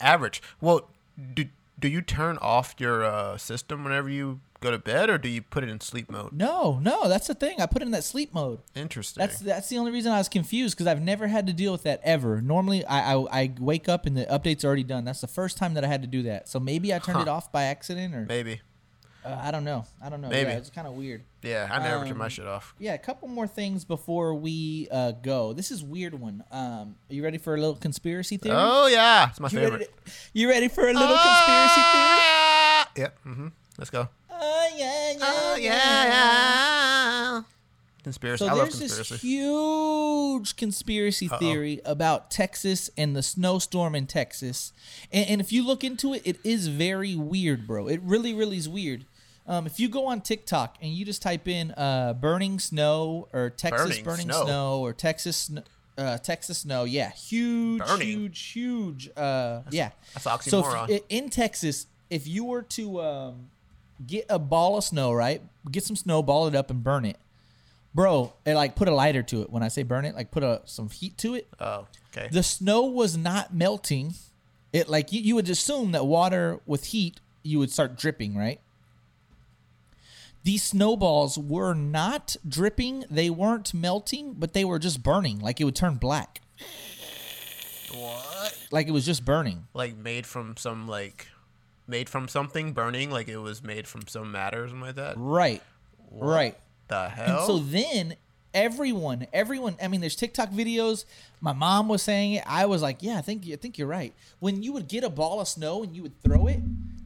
Average. Well, do do you turn off your uh, system whenever you go to bed, or do you put it in sleep mode? No, no, that's the thing. I put it in that sleep mode. Interesting. That's that's the only reason I was confused because I've never had to deal with that ever. Normally, I, I I wake up and the update's already done. That's the first time that I had to do that. So maybe I turned it off by accident, or maybe. Uh, I don't know. I don't know. Maybe. Yeah, it's kind of weird. Yeah, I never turn my Um, shit off. Yeah, a couple more things before we uh, go. This is weird one. Um, are you ready for a little conspiracy theory? Oh yeah, it's my you, ready favorite. to- you ready for a little conspiracy theory? Ah! Yep. Mm-hmm. Let's go. Oh yeah, yeah, Oh yeah. yeah, yeah. Conspiracy. So I love there's this huge conspiracy theory about Texas and the snowstorm in Texas, and, and if you look into it, it is very weird, bro. It really, really is weird. Um, if you go on TikTok and you just type in uh, "burning snow" or "Texas Burning burning, snow. snow. or "Texas uh, Texas snow," yeah, huge, Burning. huge, huge. Uh, yeah, that's So if- in Texas, if you were to um, get a ball of snow, right, get some snow, ball it up, and burn it bro and like put a lighter to it when i say burn it like put a some heat to it Oh, okay. the snow was not melting it like you, you would assume that water with heat you would start dripping right these snowballs were not dripping they weren't melting but they were just burning like it would turn black what? like it was just burning Like made from some like made from something burning, like it was made from some matter or something like that. right right The hell? And so then Everyone, everyone. I mean, there's TikTok videos. My mom was saying it. I was like, yeah, I think I think you're right. When you would get a ball of snow and you would throw it,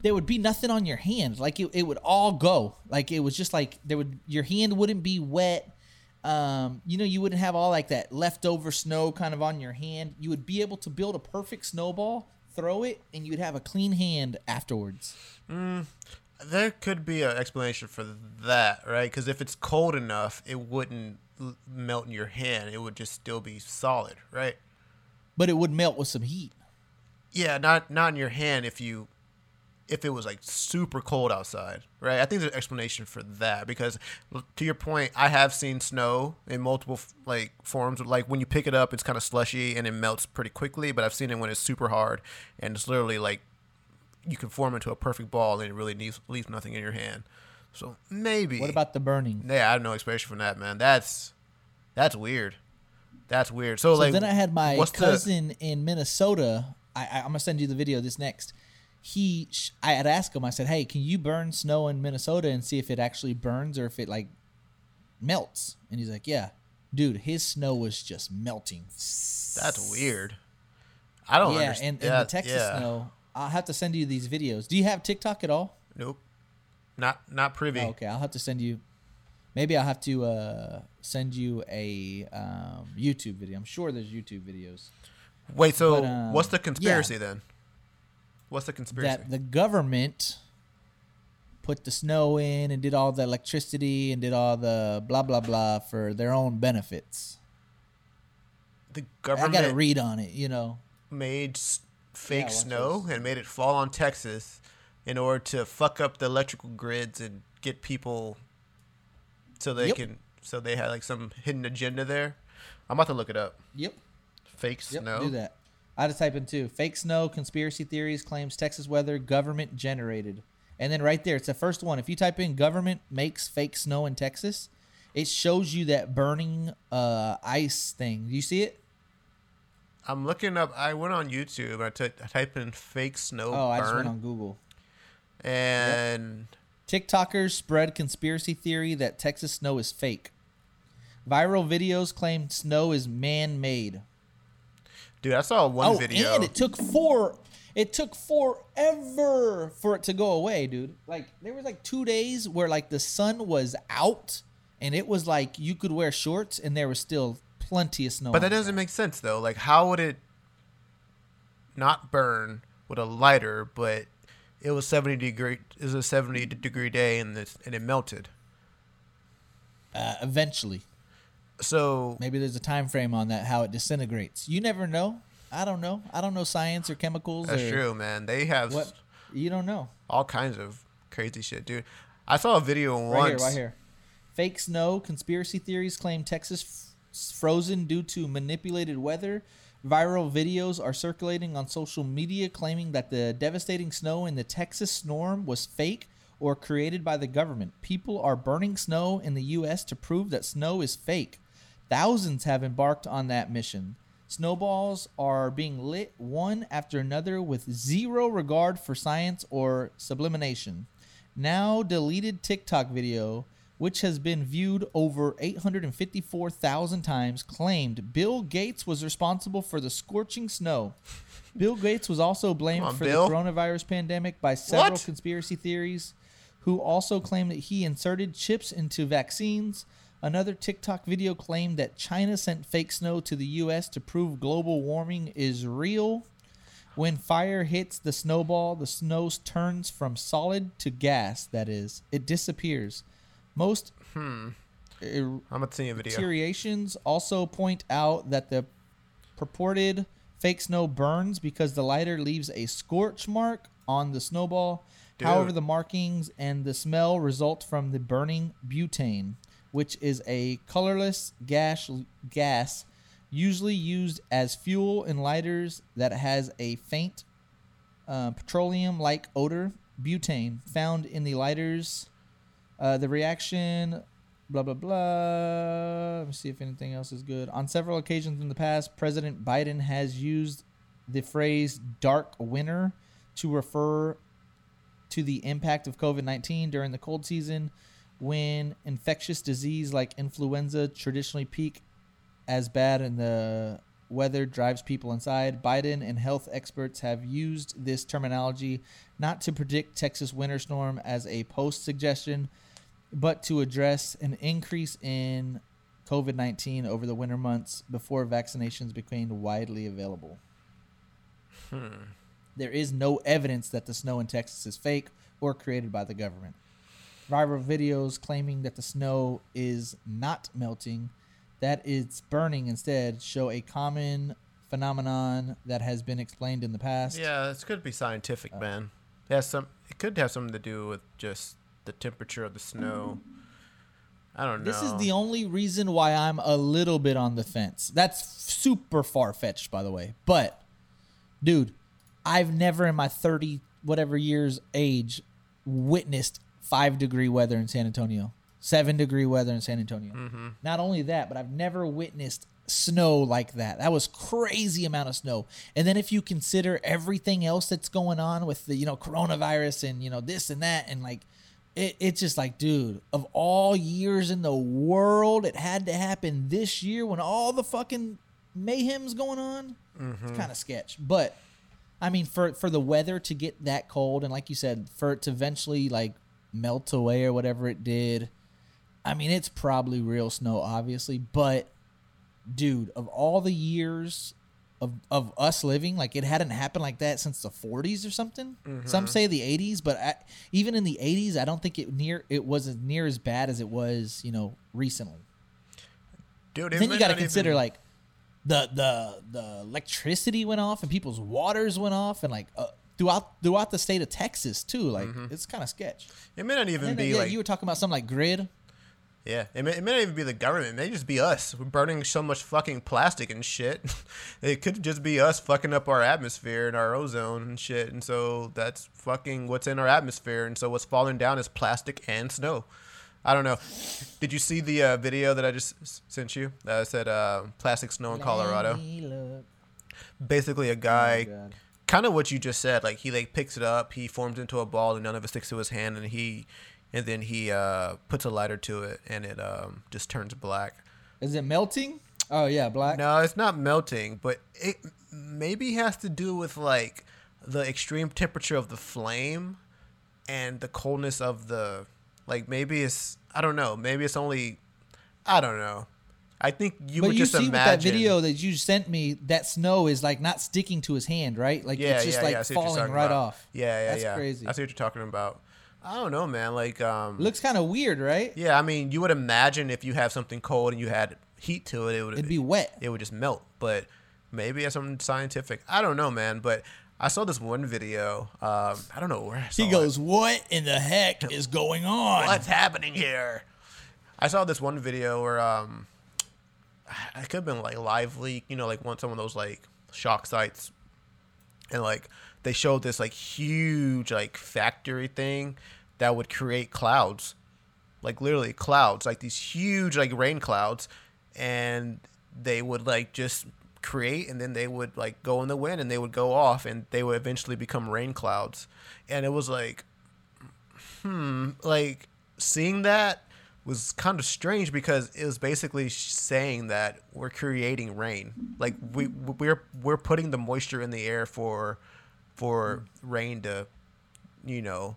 there would be nothing on your hand. Like it, it would all go. Like it was just like there would your hand wouldn't be wet. Um, you know, you wouldn't have all like that leftover snow kind of on your hand. You would be able to build a perfect snowball, throw it, and you would have a clean hand afterwards. There could be an explanation for that, right? Because if it's cold enough, it wouldn't l- melt in your hand. It would just still be solid, right? But it would melt with some heat. Yeah, not not in your hand if you if it was like super cold outside, right? I think there's an explanation for that because to your point, I have seen snow in multiple like forms. Like when you pick it up, it's kind of slushy and it melts pretty quickly. But I've seen it when it's super hard and it's literally like you can form into a perfect ball and it really leaves leaves nothing in your hand. So maybe. What about the burning? Yeah, I have no explanation from that, man. That's that's weird. That's weird. So, So like, then I had my what's the- cousin in Minnesota. I, I, I'm gonna send you the video. This next, he, I had asked him. I said, "Hey, can you burn snow in Minnesota and see if it actually burns or if it like melts?" And he's like, "Yeah, dude, his snow was just melting." That's weird. I don't yeah, understand. and, and the Texas snow. I'll have to send you these videos. Do you have TikTok at all? Nope. Not not privy. Oh, okay, I'll have to send you. Maybe I'll have to uh, send you a um, YouTube video. I'm sure there's YouTube videos. Wait, so But, um, what's the yeah. conspiracy then? What's the conspiracy? that the government put the snow in and did all the electricity and did all the blah blah blah for their own benefits. the government. I got to read on it, you know. made fake watch snow and made it fall on Texas in order to fuck up the electrical grids and get people so they Yep. can so they had like some hidden agenda there. I'm about to look it up. Yep. Fake Yep. snow. Do that. I had to type in too. Fake snow conspiracy theories claims Texas weather government generated. And then right there, it's the first one. If you type in government makes fake snow in Texas, it shows you that burning uh, ice thing. Do you see it? I'm looking up. I went on YouTube. I t- I typed in fake snow Oh, I just went on Google. and TikTokers spread conspiracy theory that Texas snow is fake. Viral videos claim snow is man-made. Dude, I saw one oh, video. and it took four. It took forever for it to go away, dude. Like there was like two days where like the sun was out, and it was like you could wear shorts, and there was still plenty of snow. But that doesn't ground. make sense though. Like, how would it not burn with a lighter, but it was seventy degree? It was a seventy degree day, and this and it melted. uh, eventually. So Maybe there's a time frame on that how it disintegrates. You never know. I don't know. I don't know science or chemicals. that's or true, man. They have What you don't know. all kinds of crazy shit, dude. I saw a video Right once. here, right here. Fake snow conspiracy theories claim Texas f- frozen due to manipulated weather. Viral videos are circulating on social media claiming that the devastating snow in the Texas storm was fake or created by the government. People are burning snow in the U.S. to prove that snow is fake. Thousands have embarked on that mission. Snowballs are being lit one after another with zero regard for science or sublimination now deleted TikTok video, which has been viewed over 854,000 times, claimed Bill Gates was responsible for the scorching snow. Bill Gates was also blamed on, for Bill. the coronavirus pandemic by several What? conspiracy theories, who also claimed that he inserted chips into vaccines. Another TikTok video claimed that China sent fake snow to the U.S. to prove global warming is real. When fire hits the snowball, the snow turns from solid to gas, that is, it disappears. Most Hmm. er- I'm gonna see a video. deteriorations also point out that the purported fake snow burns because the lighter leaves a scorch mark on the snowball. However, the markings and the smell result from the burning butane, which is a colorless gas gas usually used as fuel in lighters that has a faint uh, petroleum-like odor. Butane found in the lighters. Uh, the reaction, blah blah blah. Let me see if anything else is good. On several occasions in the past, President Biden has used the phrase "dark winter" to refer to the impact of COVID 19 during the cold season. When infectious disease like influenza traditionally peak as bad and the weather drives people inside. Biden and health experts have used this terminology not to predict Texas winter storm as a post suggestion, but to address an increase in COVID 19 over the winter months before vaccinations became widely available. Hmm. There is no evidence that the snow in Texas is fake or created by the government. Viral videos claiming that the snow is not melting, that it's burning instead, show a common phenomenon that has been explained in the past. Yeah, this could be scientific, uh, man. It has some. It could have something to do with just the temperature of the snow. I don't know. This is the only reason why I'm a little bit on the fence. That's super far fetched, by the way. But, dude, I've never in my 30 whatever years age witnessed five degree weather in San Antonio, seven degree weather in San Antonio. Mm-hmm. Not only that, but I've never witnessed snow like that. That was crazy amount of snow. And then if you consider everything else that's going on with the, you know, coronavirus and, you know, this and that and like it, it's just like, dude, of all years in the world, it had to happen this year when all the fucking mayhem's going on. It's mm-hmm. kind of sketch. But I mean, for for the weather to get that cold and like you said, for it to eventually like melt away or whatever it did, I mean, it's probably real snow, obviously. But dude, of all the years of of us living, like it hadn't happened like that since the 40s or something. Some say the 80s, but I, even in the 80s, I don't think it near it was as near as bad as it was, you know, recently. dude. then you got to consider even- like the the the electricity went off and people's waters went off and like uh, throughout throughout the state of Texas too. Like it's kind of sketch. It may not even then, be yeah, like you were talking about something like grid. Yeah, it may, it may not even be the government. It may just be us. We're burning so much fucking plastic and shit. it could just be us fucking up our atmosphere and our ozone and shit. And so that's fucking what's in our atmosphere. And so what's falling down is plastic and snow. I don't know. Did you see the uh, video that I just s- sent you? That said, uh, plastic snow in Colorado. Let me look. Basically, a Oh, guy God. Kind of what you just said. Like he like picks it up, he forms into a ball, and none of it sticks to his hand, and he, and then he uh, puts a lighter to it, and it um, just turns black. Is it melting? Oh yeah, black. No, it's not melting, but it maybe has to do with like the extreme temperature of the flame and the coldness of the like maybe it's I don't know, maybe it's only I don't know. I think you but would you just see with imagine that video that you sent me, that snow is like not sticking to his hand, right? Like yeah, it's just yeah, like yeah, I see what you're falling right about. off. Yeah, yeah, That's yeah. crazy. I see what you're talking about. I don't know, man. Like um Looks kind of weird, right? yeah, I mean, you would imagine if you have something cold and you had heat to it, it would It'd be wet. it would just melt. But maybe it's something scientific. I don't know, man. But I saw this one video. Um, I don't know where I saw He it. goes, "What in the heck is going on?" "What's happening here?" I saw this one video where um, it could have been like LiveLeak, you know, like one some of those like shock sites, and like they showed this like huge like factory thing that would create clouds, like literally clouds, like these huge like rain clouds, and they would like just create and then they would like go in the wind and they would go off and they would eventually become rain clouds. And it was like hmm like seeing that was kind of strange because it was basically saying that we're creating rain. Like we we're we're putting the moisture in the air for for rain to you know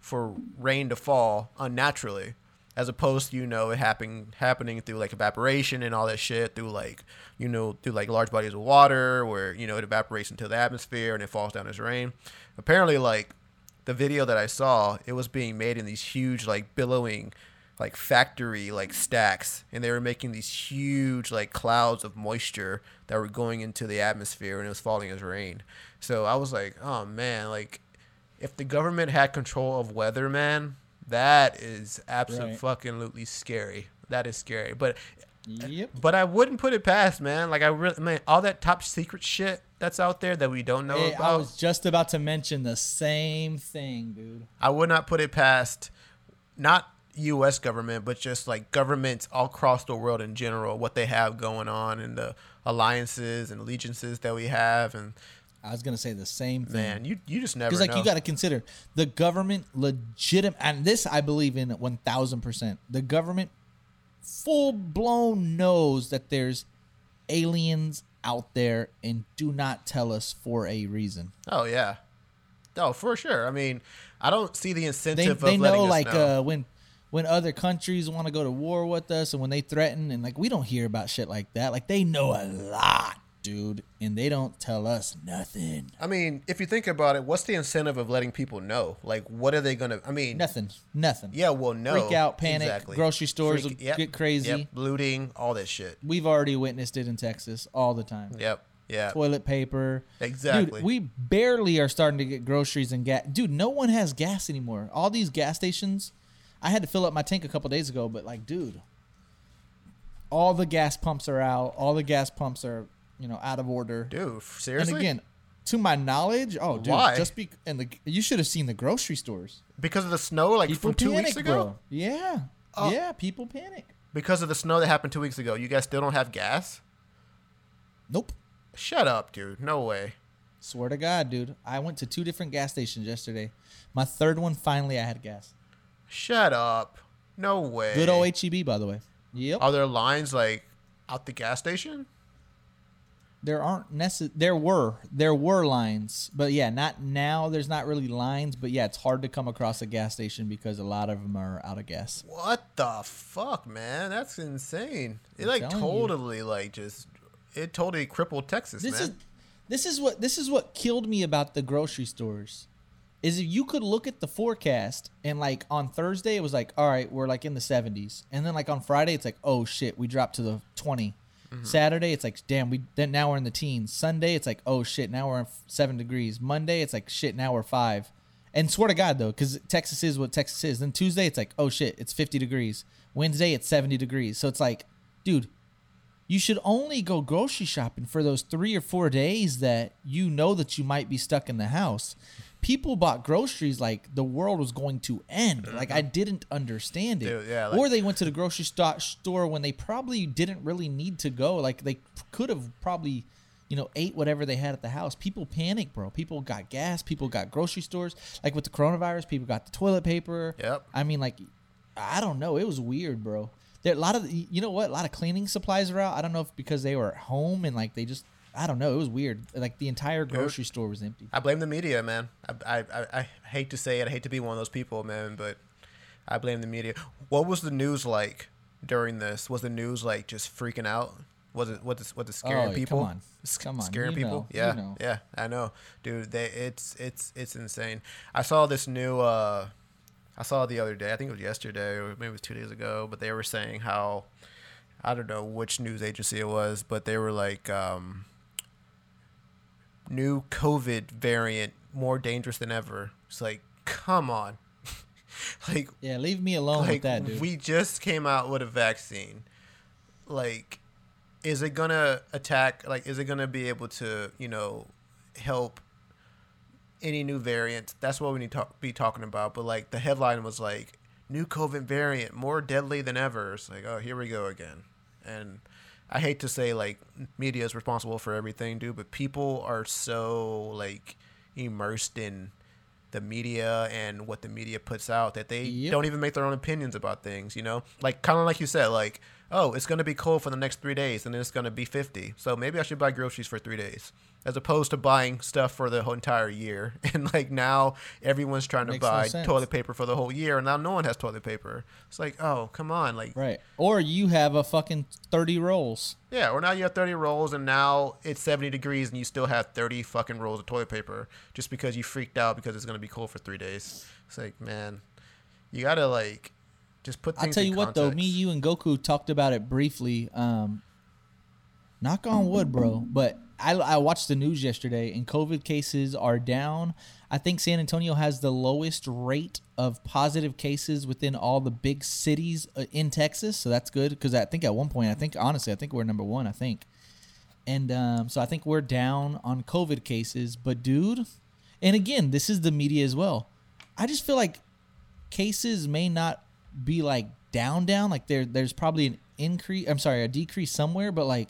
for rain to fall unnaturally as opposed to you know it happening happening through like evaporation and all that shit through like you know through like large bodies of water where you know it evaporates into the atmosphere and it falls down as rain. Apparently like the video that i saw it was being made in these huge like billowing like factory like stacks and they were making these huge like clouds of moisture that were going into the atmosphere and it was falling as rain so i was like oh man like if the government had control of weather, man, that is absolutely Right. fucking lootly scary. That is scary. But Yep. but I wouldn't put it past, man. Like I really man, all that top secret shit that's out there that we don't know Hey, I was just about to mention the same thing, dude. I would not put it past not US government, but just like governments all across the world in general, what they have going on and the alliances and allegiances that we have and I was gonna say the same thing. Man, you you just never Because like know. you got to consider the government legitimate, and this I believe in one thousand percent. The government full blown knows that there's aliens out there and do not tell us for a reason. Oh yeah. Oh, for sure. I mean, I don't see the incentive they of letting know us like know. uh when when other countries want to go to war with us and when they threaten and like we don't hear about shit like that. Like they know a lot, dude, and they don't tell us nothing. I mean, if you think about it, what's the incentive of letting people know? Like, what are they gonna? I mean, Nothing. Nothing. Yeah, well, no. Freak out, panic, Exactly. grocery stores Freak- will yep, get crazy. Yep, looting, all that shit. We've already witnessed it in Texas all the time. Yep. Yeah. Toilet paper. Exactly. Dude, we barely are starting to get groceries and gas. Dude, no one has gas anymore. All these gas stations. I had to fill up my tank a couple days ago, but like, dude, all the gas pumps are out. All the gas pumps are, you know, out of order. Dude, seriously. and again, to my knowledge, oh, dude, Why? just be and the you should have seen the grocery stores. because of the snow, like People from two panic, weeks ago. bro. Yeah, Oh. yeah, people panic. Because of the snow that happened two weeks ago, you guys still don't have gas? Nope. Shut up, dude. No way. Swear to God, dude. I went to two different gas stations yesterday. My third one, finally, I had gas. Shut up. No way. Good old HEB, by the way. Yep. Are there lines like out the gas station? There aren't necess- There were there were lines, but yeah, not now. There's not really lines, but yeah, it's hard to come across a gas station because a lot of them are out of gas. What the fuck, man? That's insane. It like telling you. totally like just it totally crippled Texas, This man. is this is what this is what killed me about the grocery stores. Is if you could look at the forecast and like on Thursday it was like, all right, we're like in the 70s, and then like on Friday it's like, oh shit, we dropped to the 20. Mm-hmm. Saturday it's like, damn, we then now we're in the teens. Sunday it's like, oh shit, now we're in seven degrees. Monday it's like, shit, now we're five. And swear to God though, because Texas is what Texas is. Then Tuesday it's like, oh shit, it's 50 degrees. Wednesday it's 70 degrees. So it's like, dude, you should only go grocery shopping for those three or four days that you know that you might be stuck in the house. People bought groceries like the world was going to end. Like I mm-hmm. didn't understand it. Dude, yeah, or they went to the grocery store when they probably didn't really need to go. Like they could have probably, you know, ate whatever they had at the house. People panic, bro. People got gas. People got grocery stores. Like with the coronavirus, people got the toilet paper. Yep. I mean, like, I don't know. It was weird, bro. There a lot of you know what? A lot of cleaning supplies are out. I don't know if because they were at home and like they just I don't know. It was weird. Like the entire grocery store was empty. I blame the media, man. I, I, I, hate to say it. I hate to be one of those people, man, but I blame the media. What was the news like during this? Was the news like just freaking out? Was it what is what is scaring Oh, people? come on. Come on, scaring you people. know, you yeah, know. yeah, I know, dude. They it's it's it's insane. I saw this new. uh I saw it the other day. I think it was yesterday or maybe it was two days ago. But they were saying how I don't know which news agency it was, but they were like. um new COVID variant more dangerous than ever. It's like, come on. like, Yeah, leave me alone like with that, dude. we just came out with a vaccine. Like, is it gonna attack? Like, is it gonna be able to, you know, help any new variants? That's what we need to talk, be talking about. But like, the headline was like, "New COVID variant more deadly than ever." It's like, oh, here we go again. And I hate to say like media is responsible for everything, dude, but people are so like immersed in the media and what the media puts out that they Yep. don't even make their own opinions about things, you know? Like kind of like you said like, "Oh, it's going to be cold for the next 3 days and then it's going to be 50. So maybe I should buy groceries for 3 days." As opposed to buying stuff for the whole entire year. And like now everyone's trying to Makes buy sense. toilet paper for the whole year and now no one has toilet paper. It's like, "Oh, come on." Like right. Or you have a fucking 30 rolls. yeah, or now you have 30 rolls and now it's 70 degrees and you still have 30 fucking rolls of toilet paper just because you freaked out because it's going to be cold for three days. It's like, man, you got to like just put things tell in you what though, me, you, and Goku talked about it briefly. Um, knock on wood, bro. But I, I watched the news yesterday, and COVID cases are down. I think San Antonio has the lowest rate of positive cases within all the big cities uh, in Texas, so that's good. Because I think at one point, I think honestly, I think we're number one. I think, and um, so I think we're down on COVID cases. But dude, and again, this is the media as well. I just feel like cases may not be like down down like there there's probably an increase i'm sorry a decrease somewhere but like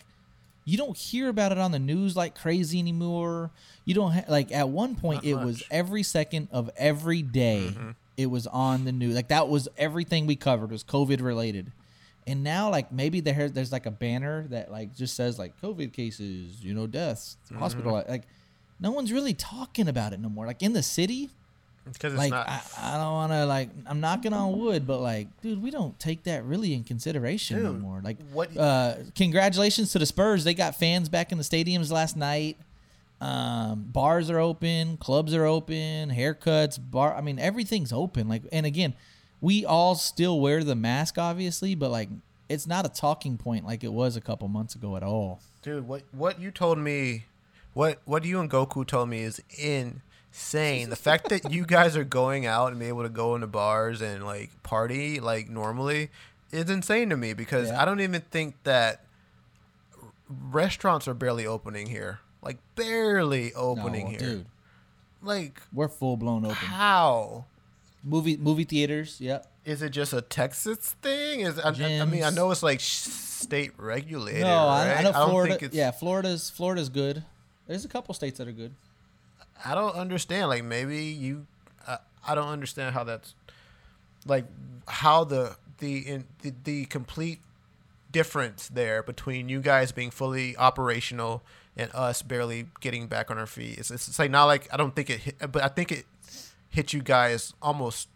you don't hear about it on the news like crazy anymore. You don't ha- like at one point Not it was every second of every day Mm-hmm. it was on the news. Like that was everything we covered was COVID related. And now like maybe there there's like a banner that like just says like COVID cases, you know, deaths, Mm-hmm. hospital like no one's really talking about it no more. Like in the city, Because like not. I, I don't want to like I'm knocking on wood, but like, dude, we don't take that really in consideration Dude, more. Like, what- Uh, congratulations to the Spurs. They got fans back in the stadiums last night. Um, bars are open, clubs are open, haircuts, bar. I mean, everything's open. Like, and again, we all still wear the mask, obviously, but like, it's not a talking point like it was a couple months ago at all. Dude, what what you told me, what what you and Goku told me is insane. the fact that you guys are going out and be able to go into bars and like party like normally is insane to me because Yeah. I don't even think that restaurants are barely opening here. Like barely opening No, here. dude. Like We're full blown open. how? Movie movie theaters. Yep. Is it just a Texas thing? Is I, I- I mean I know it's like state regulated. No, right? I, I know don't Florida. think it's- Yeah, Florida's Florida's good. There's a couple states that are good. I don't understand. Like maybe you, uh, I don't understand how that's, like how the the in the, the complete difference there between you guys being fully operational and us barely getting back on our feet. It's, it's, it's like not like I don't think it hit, but I think it hit you guys almost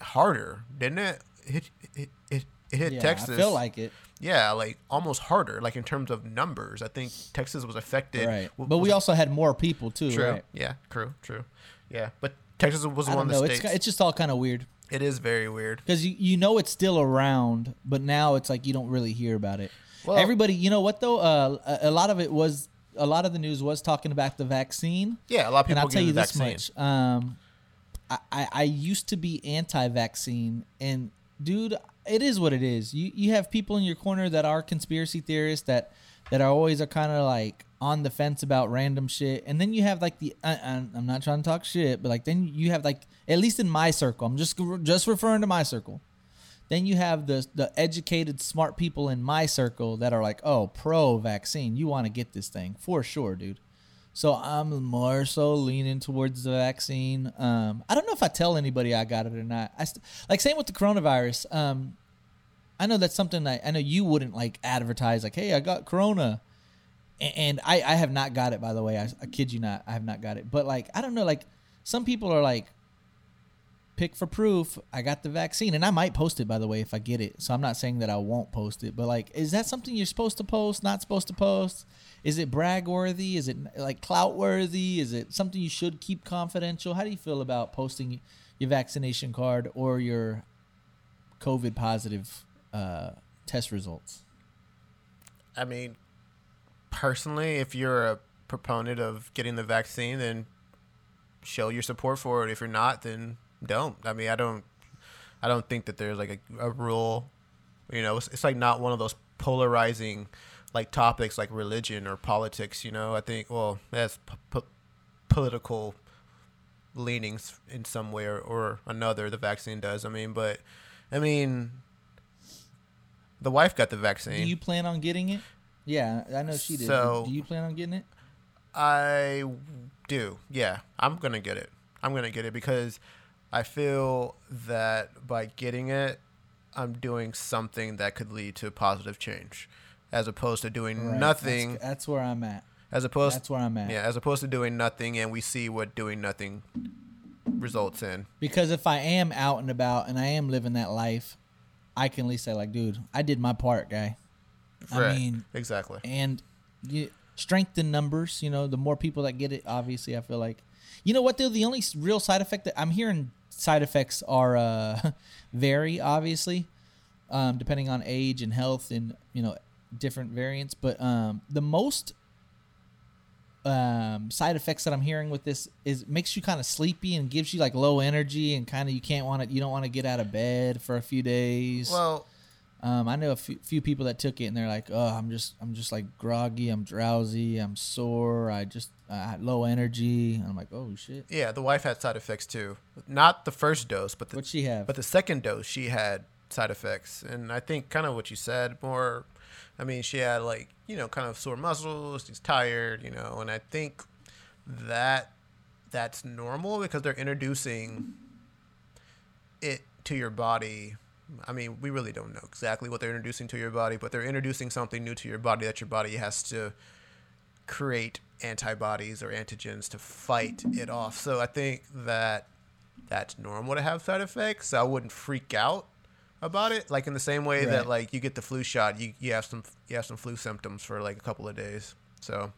harder, didn't it? Hit it it, it hit Yeah, Texas. I feel like it. Yeah, like almost harder, like in terms of numbers. I think Texas was affected. Right. w- But we was- also had more people too, True. right? Yeah. True. True. Yeah. But Texas was one of the know. It's states. it's just all kind of weird it is very weird. because you you know it's still around, but now it's like you don't really hear about it. Well- Everybody, you know what though? Uh, a, a lot of it was a lot of the news was talking about the vaccine. Yeah, a lot of people. and I'll tell you the this vaccine. much. Um, I, I I used to be anti-vaccine, and dude, it is what it is. You you have people in your corner that are conspiracy theorists that that are always are kind of like on the fence about random shit, and then you have like the uh, uh, I'm not trying to talk shit, but like then you have like at least in my circle, I'm just just referring to my circle. Then you have the the educated, smart people in my circle that are like, oh, pro vaccine. You want to get this thing for sure, dude. So I'm more so leaning towards the vaccine. Um, I don't know if I tell anybody I got it or not. I st- like same with the coronavirus. Um, I know that's something that I know you wouldn't like advertise like, hey, I got corona, and I I have not got it by the way. I, I kid you not, I have not got it. But like I don't know, like some people are like, pick for proof. I got the vaccine, and I might post it by the way if I get it. So I'm not saying that I won't post it, but like, is that something you're supposed to post? Not supposed to post? Is it brag worthy? Is it like clout worthy? Is it something you should keep confidential? How do you feel about posting your vaccination card or your COVID positive uh, test results? I mean, personally, if you're a proponent of getting the vaccine, then show your support for it. If you're not, then don't. I mean, I don't. I don't think that there's like a, a rule. You know, it's, it's like not one of those polarizing like topics like religion or politics. You know, I think well, that's p- p- political leanings in some way or, or another. The vaccine does. I mean, but I mean, the wife got the vaccine. Do you plan on getting it? Yeah, I know she did. So- do you plan on getting it? I do. Yeah, I'm gonna get it. I'm gonna get it because I feel that by getting it, I'm doing something that could lead to positive change, as opposed to doing Right, nothing. That's, that's where I'm at. as opposed, That's where I'm at. yeah, as opposed to doing nothing, and we see what doing nothing results in. Because if I am out and about and I am living that life, I can at least say like, dude, I did my part, guy. I mean, exactly. and you strength in numbers. You know, the more people that get it, obviously, I feel like. You know what though? The only real side effect that I'm hearing side effects are uh, vary obviously, um, depending on age and health and you know different variants. But um, the most um, side effects that I'm hearing with this is makes you kind of sleepy and gives you like low energy and kind of you can't want to you don't want to get out of bed for a few days. Well, Um, I know a few, few people that took it and they're like, "Oh, I'm just, I'm just like groggy, I'm drowsy, I'm sore, I just I had low energy." And I'm like, "Oh shit, yeah, the wife had side effects too. Not the first dose, but the what'd she have?" But the second dose, she had side effects, and I think kind of what you said more. I mean, she had like you know kind of sore muscles. She's tired, you know, and I think that that's normal because they're introducing it to your body. I mean, we really don't know exactly what they're introducing to your body, but they're introducing something new to your body that your body has to create antibodies or antigens to fight it off. So I think that that's normal to have side effects. I wouldn't freak out about it. Like in the same way that like you get the flu shot, you, you have some you have some flu symptoms for like a couple of days. So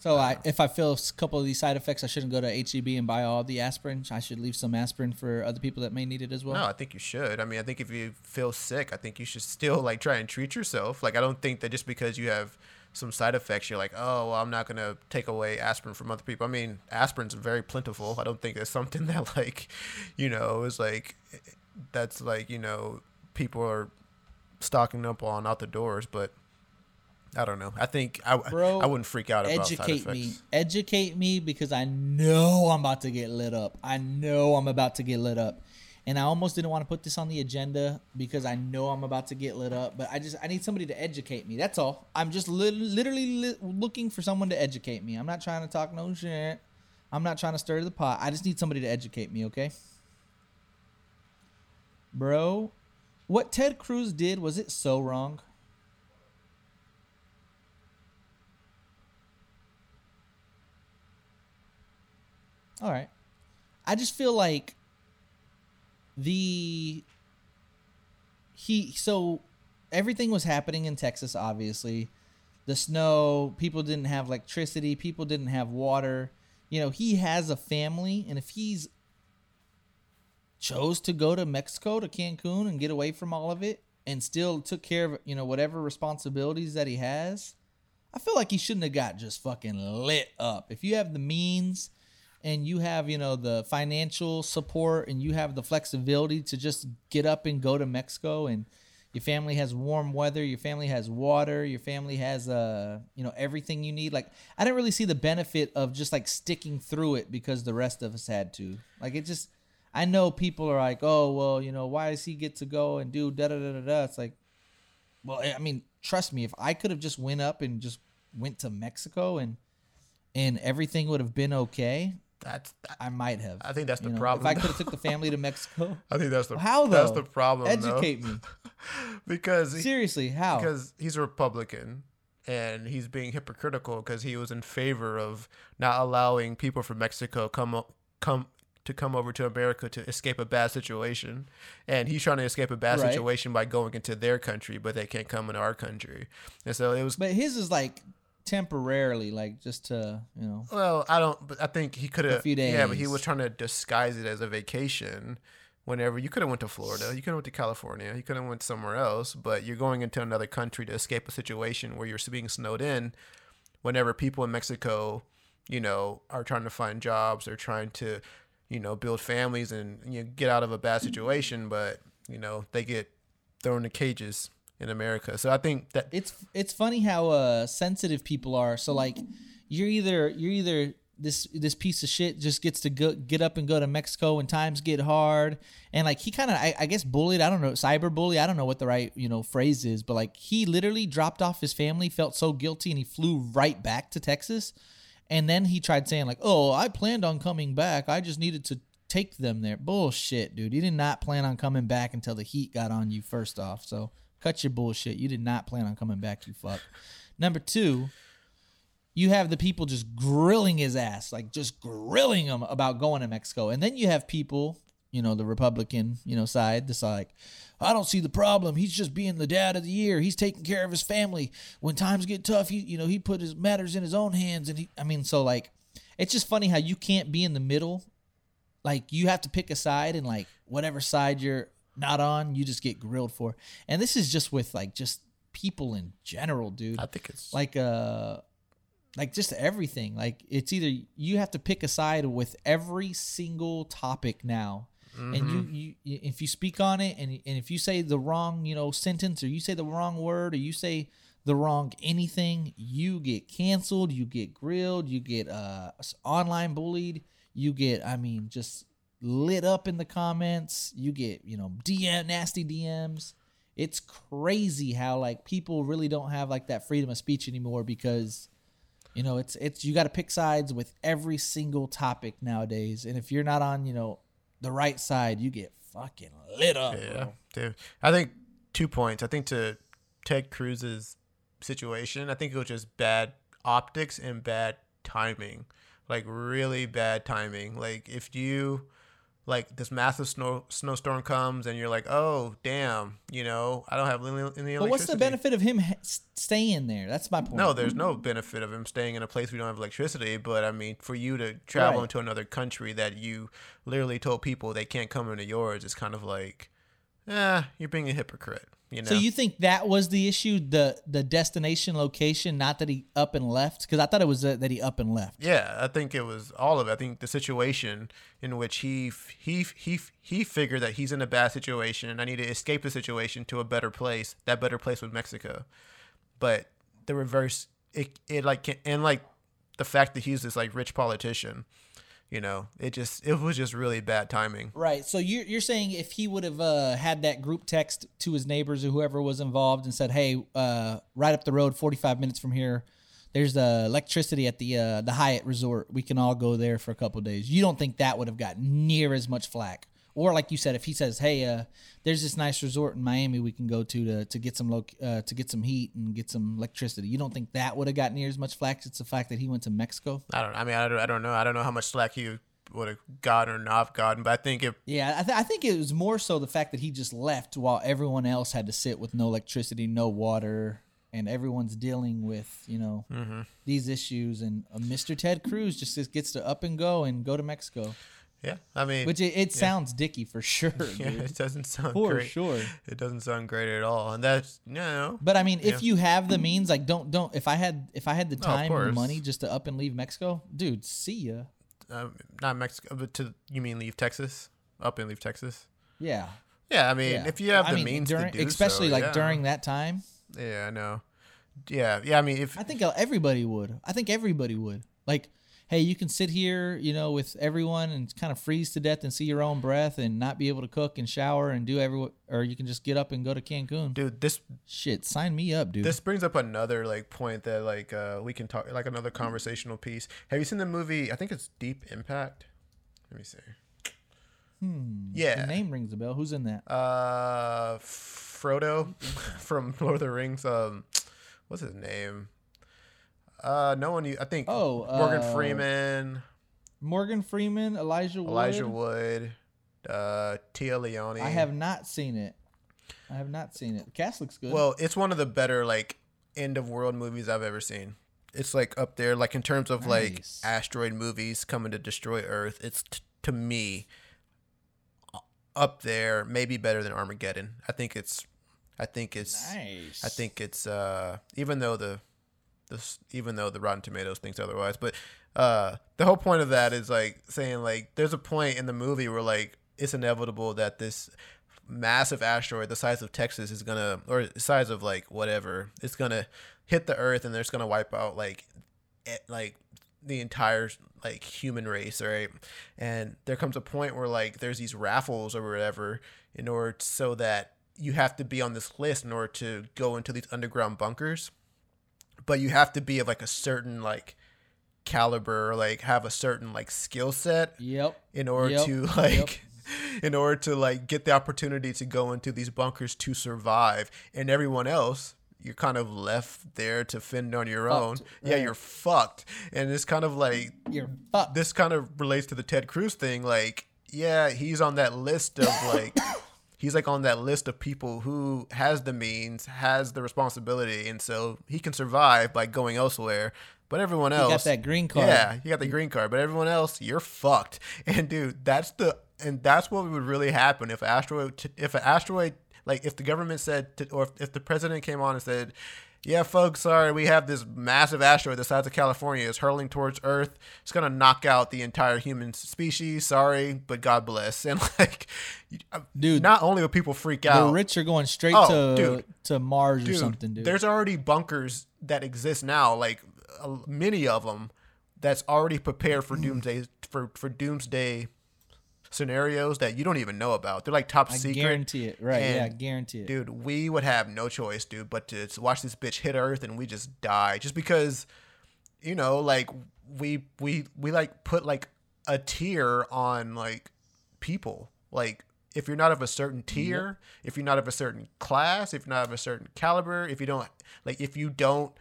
So I, if I feel a couple of these side effects, I shouldn't go to HEB and buy all the aspirin. I should leave some aspirin for other people that may need it as well. no, I think you should. I mean, I think if you feel sick, I think you should still like try and treat yourself. Like I don't think that just because you have some side effects, you're like, oh, well, I'm not gonna take away aspirin from other people. I mean, aspirin's very plentiful. I don't think it's something that like, you know, is like that's like you know people are stocking up on out the doors, but. I don't know. I think I, Bro, I wouldn't freak out about Educate me. Educate me because I know I'm about to get lit up. I know I'm about to get lit up. And I almost didn't want to put this on the agenda because I know I'm about to get lit up, but I just I need somebody to educate me. That's all. I'm just lit- literally li- looking for someone to educate me. I'm not trying to talk no shit. I'm not trying to stir the pot. I just need somebody to educate me, okay? Bro, what Ted Cruz did was it so wrong? All right. I just feel like the he so everything was happening in Texas obviously. The snow, people didn't have electricity, people didn't have water. You know, he has a family and if he's chose to go to Mexico to Cancun and get away from all of it and still took care of, you know, whatever responsibilities that he has, I feel like he shouldn't have got just fucking lit up. If you have the means and you have, you know, the financial support and you have the flexibility to just get up and go to Mexico and your family has warm weather, your family has water, your family has uh, you know, everything you need. Like I didn't really see the benefit of just like sticking through it because the rest of us had to. Like it just I know people are like, "Oh, well, you know, why does he get to go and do da da da da da?" It's like well, I mean, trust me, if I could have just went up and just went to Mexico and and everything would have been okay, That's I might have. I think that's the You know, problem, If I could have took the family to Mexico, I think that's the how though? that's the problem. though. Educate me. because he- Seriously, how? because he's a Republican and he's being hypocritical because he was in favor of not allowing people from Mexico come come to come over to America to escape a bad situation, and he's trying to escape a bad Right. situation by going into their country, but they can't come into our country, and so it was. but his is like temporarily, like just to you know. Well, I don't. But I think he could have. few Yeah, but he was trying to disguise it as a vacation. Whenever you could have went to Florida, you could have went to California, you could have went somewhere else, but you're going into another country to escape a situation where you're being snowed in. Whenever people in Mexico, you know, are trying to find jobs, or trying to, you know, build families and you know, get out of a bad situation, but you know they get thrown in cages in America. So I think that it's it's funny how uh sensitive people are. So like you're either you're either this this piece of shit just gets to go, get up and go to Mexico when times get hard. And like he kind of I, I guess bullied I don't know cyber bully I don't know what the right you know phrase is but like he literally dropped off his family felt so guilty and he flew right back to Texas. And then he tried saying like oh I planned on coming back. I just needed to take them there. Bullshit dude. You did not plan on coming back until the heat got on you first off. So cut your bullshit you did not plan on coming back you fuck number two you have the people just grilling his ass, like just grilling him about going to Mexico. And then you have people, you know, the Republican, you know, side that's like, I don't see the problem. He's just being the dad of the year. He's taking care of his family. When times get tough, he, you know, he put his matters in his own hands. And he, I mean, so like, it's just funny how you can't be in the middle. Like, you have to pick a side, and like, whatever side you're not on, you just get grilled for. And this is just with like, just people in general, dude. I think it's like uh like just everything. Like it's either you have to pick a side with every single topic now. And you, you you- if you speak on it and, and if you say the wrong you know sentence or you say the wrong word or you say the wrong anything you get canceled you get grilled you get uh online bullied you get i mean just lit up in the comments you get you know dm nasty dms it's crazy how like people really don't have like that freedom of speech anymore because you know it's it's you got to pick sides with every single topic nowadays and if you're not on you know the right side you get fucking lit up Yeah, dude. I think two points. I think to Ted Cruz's situation, I think it was just bad optics and bad timing, like really bad timing. Like if you like this massive snow snowstorm comes and you're like, oh damn, you know, I don't have any, any but what's the benefit of him staying there that's my point No, there's no benefit of him staying in a place we don't have electricity. But I mean, for you to travel Right. into another country that you literally told people they can't come into yours, it's kind of like, eh, you're being a hypocrite. You know? So you think that was the issue, the the destination location, not that he up and left? Because I thought it was uh, that he up and left. yeah, I think it was all of it. I think the situation in which he he he he figured that he's in a bad situation and I need to escape the situation to a better place. That better place was Mexico. But the reverse, it it like and like the fact that he's this like rich politician, you know, it just it was just really bad timing. Right. So you're you're saying if he would have uh, had that group text to his neighbors or whoever was involved and said, "Hey, uh, right up the road, 45 minutes from here, there's uh, electricity at the uh, the Hyatt Resort. We can all go there for a couple days." You don't think that would have got near as much flack? Or like you said, if he says, "Hey, uh, there's this nice resort in Miami we can go to to, to get some lo- uh, to get some heat and get some electricity," you don't think that would have gotten near as much flack? It's the fact that he went to Mexico. I don't. I mean, I don't. I don't know. I don't know how much slack he would have gotten or not gotten, but I think it. Yeah, I, th- I think it was more so the fact that he just left while everyone else had to sit with no electricity, no water, and everyone's dealing with you know Mm-hmm. these issues. And uh, Mr. Ted Cruz just, just gets to up and go and go to Mexico, Yeah, I mean, which it, it sounds dicky for sure, yeah, dude. it doesn't sound for great. sure. It doesn't sound great at all, and that's you know. But I mean, if you have the means, like don't don't. If I had if I had the of time and the money just to up and leave Mexico, dude, see ya. um, not Mexico, but to you mean leave Texas, up and leave Texas? Yeah. Yeah, I mean, yeah. if you have I the mean, means during, to do especially so, like yeah. during that time. Yeah, I know. Yeah, yeah. I mean, if I think uh, everybody would. I think everybody would. Like, hey, you can sit here, you know, with everyone and kind of freeze to death and see your own breath and not be able to cook and shower and do every, or you can just get up and go to Cancun. dude, this Shit, sign me up, dude. this brings up another like point that like uh we can talk like another conversational piece. Have you seen the movie? I think it's Deep Impact. Let me see. Hmm. Yeah. The name rings a bell. Who's in that? Uh, Frodo from Lord of the Rings. Um, what's his name? Uh, no one. I think. Oh, Morgan uh, Freeman, Morgan Freeman, Elijah Wood. Elijah Wood, uh, Téa Leoni. I have not seen it. I have not seen it. The cast looks good. Well, it's one of the better like end of world movies I've ever seen. It's like up there, like in terms of like asteroid movies coming to destroy Earth. It's t- to me up there, maybe better than Armageddon. I think it's, I think it's, nice. I think it's uh even though the this even though the Rotten Tomatoes thinks otherwise, but uh the whole point of that is like saying like there's a point in the movie where like it's inevitable that this massive asteroid the size of Texas is gonna or the size of like whatever it's gonna hit the earth and it's gonna wipe out like e- like the entire like human race right? And there comes a point where like there's these raffles or whatever in order so that you have to be on this list in order to go into these underground bunkers but you have to be of like a certain like caliber or like have a certain like skill set Yep. in order Yep. to like in order to like get the opportunity to go into these bunkers to survive. And everyone else you're kind of left there to fend on your own. Fucked, yeah you're fucked. And it's kind of like You're fucked. this kind of relates to the ted cruz thing. Like yeah he's on that list of like he's like on that list of people who has the means has the responsibility and so he can survive by going elsewhere but everyone else, You got that green card. yeah, you got the green card, but everyone else, you're fucked. And dude, that's the and that's what would really happen if asteroid, if an asteroid, like if the government said, to, or if, if the president came on and said, "Yeah, folks, sorry, we have this massive asteroid the size of California is hurling towards Earth. It's gonna knock out the entire human species. Sorry, but God bless." And like, Dude, not only would people freak out, the rich are going straight Oh, to dude. to Mars or something, dude. There's already bunkers that exist now, like uh, many of them, that's already prepared for doomsday for for doomsday scenarios that you don't even know about. They're like top I secret. guarantee it. Right? yeah, And, guarantee it. Dude, we would have no choice, dude, but to watch this bitch hit Earth and we just die just because, you know, like we we we like put like a tier on like people. Like if you're not of a certain tier, if you're not of a certain class, if you're not of a certain caliber, if you don't like if you don't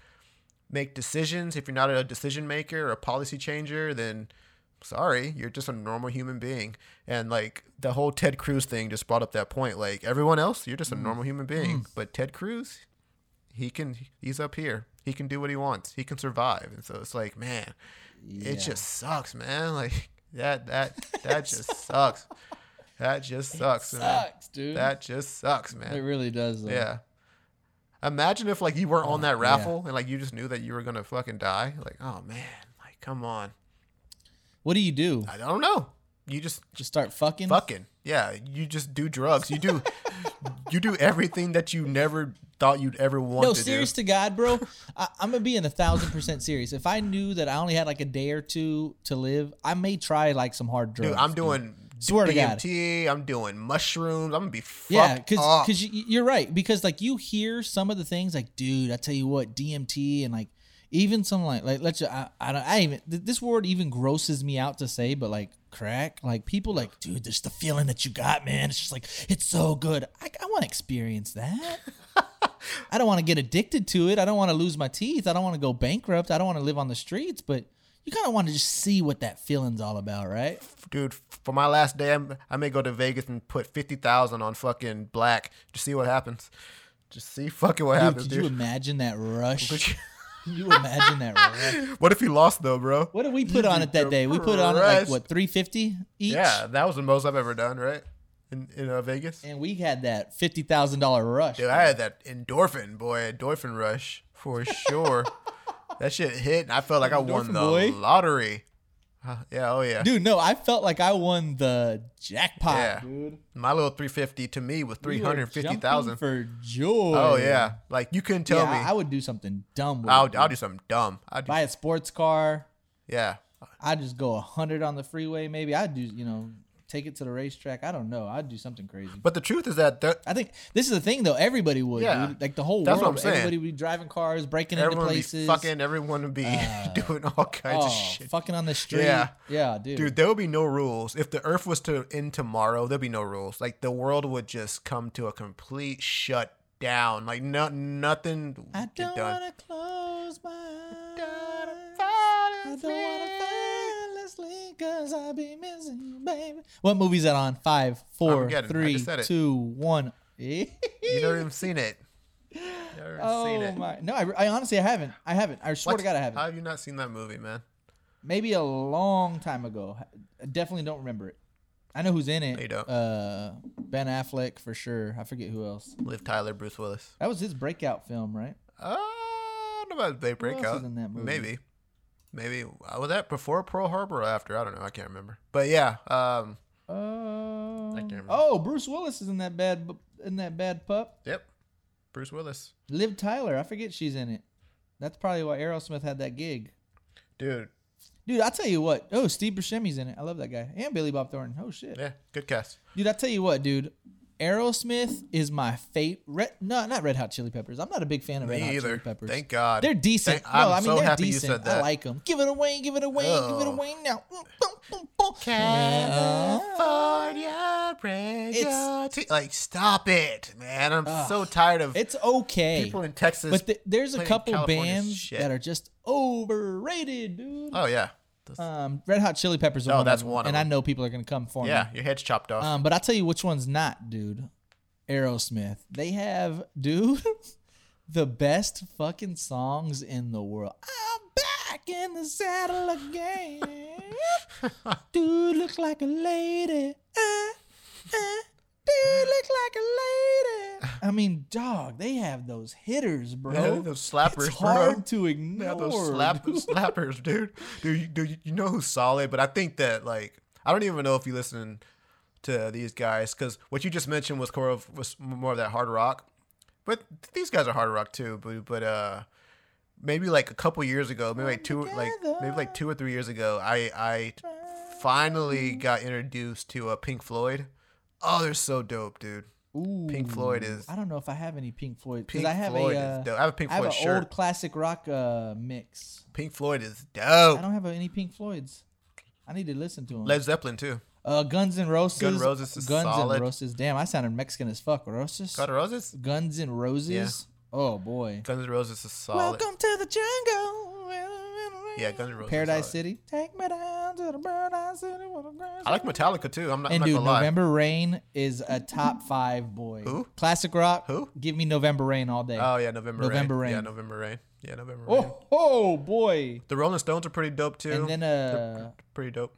make decisions, if you're not a decision maker or a policy changer, then sorry, you're just a normal human being. And like the whole Ted Cruz thing just brought up that point. Like everyone else, you're just a mm. normal human being. Mm. But Ted Cruz, he can he's up here. He can do what he wants. He can survive. And so it's like, man, it just sucks, man. Like that that that just sucks. That just sucks, man. Sucks, dude. That just sucks, man. it really does. Though. Yeah. Imagine if like you weren't on oh, that Oh, yeah. raffle and like you just knew that you were gonna fucking die. Like, oh man, like come on. What do you do? I don't know. You just Just start fucking. fucking. Yeah, you just do drugs. You do you do everything that you never thought you'd ever want No, to serious do. to God, bro. I, I'm gonna be in a thousand percent serious. If I knew that I only had like a day or two to live, I may try like some hard drugs. Dude, I'm doing Swear to God. DMT. I'm doing mushrooms. I'm gonna be fucked Yeah, because because you, you're right. Because like you hear some of the things like, dude, I tell you what, DMT and like even some like like let's just, I, I don't I even this word even grosses me out to say, but like crack, like people like, dude, there's the feeling that you got, man. It's just like it's so good. I, I want to experience that. I don't want to get addicted to it. I don't want to lose my teeth. I don't want to go bankrupt. I don't want to live on the streets, but. You kind of want to just see what that feeling's all about, right? Dude, for my last day, I'm, I may go to Vegas and put fifty thousand on fucking black to see what happens. Just see fucking what Dude, happens, could dude. you imagine that rush? Can you imagine that rush? what if you lost though, bro? What did we put on it that day? We put on it like what three fifty each. Yeah, that was the most I've ever done, right? In in uh, Vegas. and we had that fifty thousand dollar rush. Dude, I had that endorphin, boy, endorphin rush for sure. that shit hit, and I felt like I won the boy? lottery. Uh, yeah, oh yeah. Dude, no, I felt like I won the jackpot, Yeah. dude. My little 350 to me was 350,000. for joy. Oh yeah, like you couldn't tell yeah, me. I, I would do something dumb. With I'll, it, I'll do something dumb. I do, buy a sports car. yeah. I'd just go hundred on the freeway. Maybe I'd do you know take it to the racetrack. I don't know. I'd do something crazy. But the truth is that there, I think this is the thing though. Everybody would, Yeah. dude. Like the whole That's what world. I'm saying. Everybody would be driving cars, breaking into everyone would be places. fucking, everyone would be uh, doing all kinds oh, of shit. fucking on the street. Yeah. yeah, dude. Dude, there would be no rules. If the Earth was to end tomorrow, there'd be no rules. Like the world would just come to a complete shut down. Like no, nothing would I don't done. wanna close my eyes. I don't wanna fall asleep cause I be missing you, baby. What movie's that on? Five, four, three, just said it. two, one. You never even seen it. Never even seen oh it. my! No, I, I honestly I haven't. I haven't. I swear What? to God I haven't. How have you not seen that movie, man? Maybe a long time ago. I definitely don't remember it. I know who's in it. No, you don't. Uh, Ben Affleck for sure. I forget who else. Liv Tyler, Bruce Willis. That was his breakout film, right? Uh, I don't know about breakout. in that movie? Maybe. Maybe uh, was that before Pearl Harbor or after? I don't know. I can't remember. But yeah, um, Uh, can't remember. oh, Bruce Willis is in that bad in that bad pup. yep, Bruce Willis, Liv Tyler, I forget she's in it. That's probably why Aerosmith had that gig. dude. Dude, I tell you what. Oh, Steve Buscemi's in it. I love that guy. And Billy Bob Thornton. Oh shit. Yeah, good cast. Dude, I tell you what, dude. Aerosmith is my favorite. No, not Red Hot Chili Peppers. I'm not a big fan of Red Me Hot either. Chili Peppers. Thank God. They're decent. Thank- no, I'm I mean so they're happy you decent. said that. I like them. Give it away, give it away, give it Oh. away now. California break Like, stop it, man. I'm so tired of It's okay. people in Texas. but th- there's a couple California bands shit. that are just overrated, dude. oh yeah, Um, Red Hot Chili Peppers. Are Oh, one that's of them, one of and I them. know people are gonna come for me. yeah. Your head's chopped off. Um, but I'll tell you which one's not, dude. Aerosmith. They have, dude, the best fucking songs in the world. I'm back in the saddle again. dude, look like a lady. Uh, uh, dude, look like a lady. I mean, dog, they have those hitters, bro. Yeah, those slappers, It's hard bro. to ignore. Yeah, those slap dude. slappers, dude. Dude, you, dude, you know who's solid? But I think that like I don't even know if you listen to these guys because what you just mentioned was more of was more of that hard rock. But these guys are hard rock too. But but uh, maybe like a couple years ago, maybe like two like maybe like two or three years ago, I I finally got introduced to uh, Pink Floyd. Oh, they're so dope, dude. Ooh, Pink Floyd is- I don't know if I have any Pink Floyd because Pink I have Floyd a. is Uh, dope. I have a Pink Floyd I have an shirt. old classic rock uh, mix. Pink Floyd is dope. I don't have any Pink Floyds. I need to listen to them. Led Zeppelin too. uh, Guns and Roses. Guns Roses is Guns solid. and Roses. Damn, I sounded Mexican as fuck. Roses. Guns Roses. Guns and Roses. Oh boy. Guns and Roses is solid. Welcome to the jungle. Yeah, Guns N' Roses is Paradise. City. Take me down to the Paradise City. where the grass I like Metallica too. I'm not, I'm And not dude, gonna lie. November Rain is a top five boy. Who? Classic rock. Who? Give me November Rain all day. Oh yeah, November, November Rain. Rain. Yeah, November Rain. Yeah, November Rain. oh, oh boy. The Rolling Stones are pretty dope too. And then They're uh, pretty dope.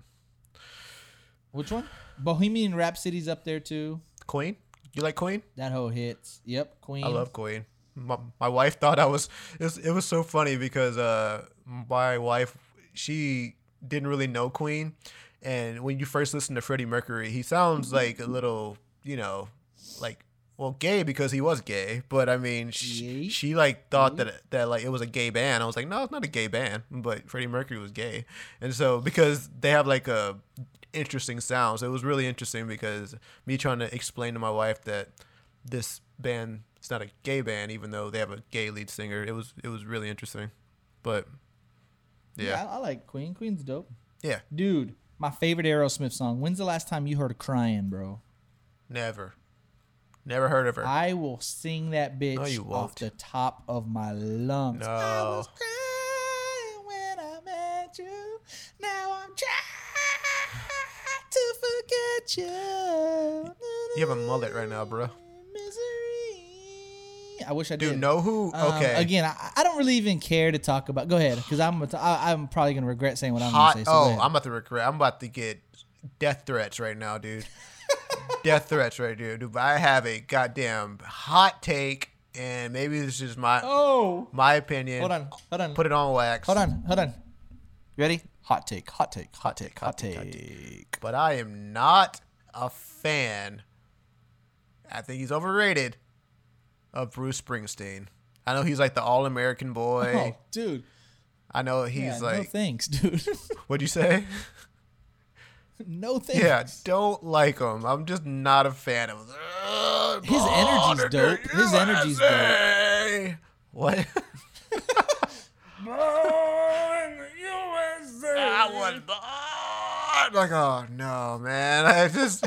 which one? Bohemian Rhapsody's up there too. Queen. You like Queen? That whole hits. Yep, Queen. I love Queen. My, my wife thought I was. It, was. it was so funny because uh, my wife she didn't really know Queen, and when you first listen to Freddie Mercury, he sounds like a little, you know, like well, gay because he was gay. But I mean, she, she like thought that that like it was a gay band. I was like, no, it's not a gay band, but Freddie Mercury was gay, and so because they have like a interesting sounds, it was really interesting because me trying to explain to my wife that this band is not a gay band, even though they have a gay lead singer. It was it was really interesting, but Yeah, yeah, I, I like Queen. Queen's dope. yeah, Dude, my favorite Aerosmith song. When's the last time you heard crying, bro? never, never heard of her. I will sing that bitch No, you off won't. the top of my lungs. I No. was crying when I met you. Now I'm trying to forget you. You have a mullet right now, bro. I wish I did. Dude, know who? Um, Okay, Again, I, I don't really even care to talk about. Go ahead, because I'm t- I, am probably gonna regret saying what I'm hot. gonna say. So oh. I'm about to regret. I'm about to get death threats right now, dude. death threats right here, dude. But I have a goddamn hot take, and maybe this is my oh, my opinion. hold on, hold on, Put it on wax. hold on, hold on. You ready? Hot take, hot take, hot take, hot take, take. hot But I am not a fan. I think he's overrated. Of Bruce Springsteen. I know he's like the all-American boy. Oh, dude. I know he's Yeah, no thanks, dude. what'd you say? no thanks. Yeah, don't like him. I'm just not a fan of him. His energy's dope. His energy's dope. What? I was born. Like, oh no, man! I just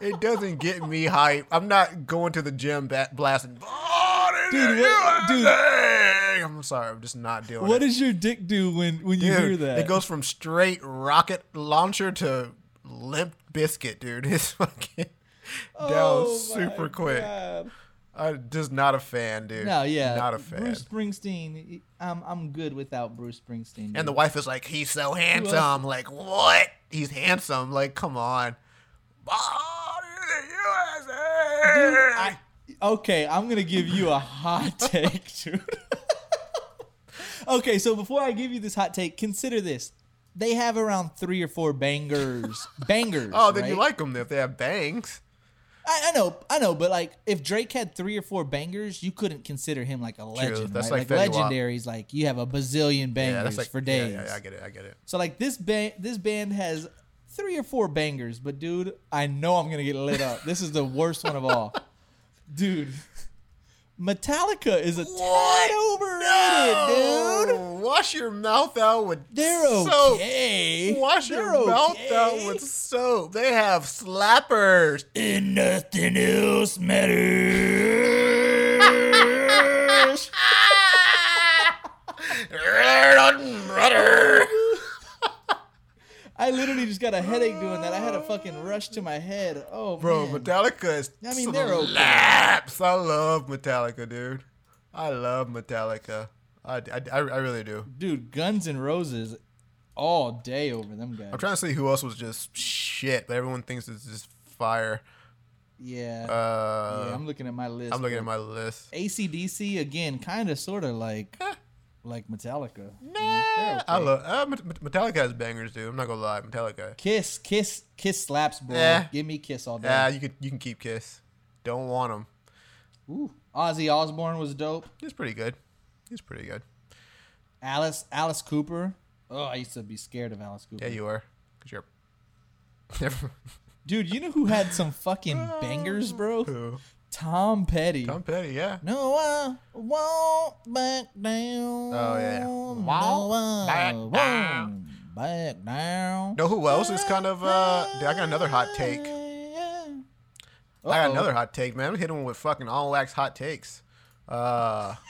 it doesn't get me hype. I'm not going to the gym ba- blasting. Dude, what- dude. I'm sorry, I'm just not doing What it. does your dick do when when you hear that? it goes from straight rocket launcher to limp biscuit, dude. It's fucking down Oh, super quick. God. I'm just not a fan, dude. No, yeah, not a fan. Bruce Springsteen. I'm I'm good without Bruce Springsteen. and the wife is like, he's so handsome. Like, what? He's handsome. Like, come on. In the USA. I, okay, I'm gonna give you a hot take, dude. okay, so before I give you this hot take, consider this: they have around three or four bangers, bangers. oh, then you like them if they have bangs. I, I know, I know, but like if Drake had three or four bangers, you couldn't consider him like a legend. True. That's right? like Wap. legendaries. Like you have a bazillion bangers Yeah, that's like for days. Yeah, yeah, I get it. I get it. So like this band, this band has three or four bangers, but dude, I know I'm gonna get lit up. This is the worst one of all, dude. Metallica is a tad overrated, dude. Oh, Wash your mouth out with They're soap. okay. Wash They're your mouth out with soap. They have slappers. And nothing else matters. I literally just got a headache doing that. I had a fucking rush to my head. Oh, Bro, man. Metallica is I mean, they're okay. slaps. I love Metallica, dude. I love Metallica. I, I, I really do. dude, Guns N' Roses all day over them guys. I'm trying to see who else was just shit, but everyone thinks it's just fire. yeah. Uh, yeah, I'm looking at my list. I'm looking at my list. ACDC again, kind of, sort of like like Metallica. you know? They're I love uh, Metallica has bangers, dude. I'm not gonna lie, Metallica. Kiss, Kiss, Kiss slaps, bro. Yeah. Give me Kiss all day. Yeah, you could you can keep Kiss. Don't want him. Ooh. Ozzy Osbourne was dope. He's pretty good. He's pretty good. Alice, Alice Cooper. Oh, I used to be scared of Alice Cooper. Yeah, you are. Cause you're Dude, you know who had some fucking bangers, bro? Who? Tom Petty. Tom Petty, yeah. No, I won't back down. Oh, yeah. No, Won't I back won't down. Back down. Know who else is kind of, uh, I got another hot take. I got another hot take, man. I'm hitting him with fucking all wax hot takes. Uh,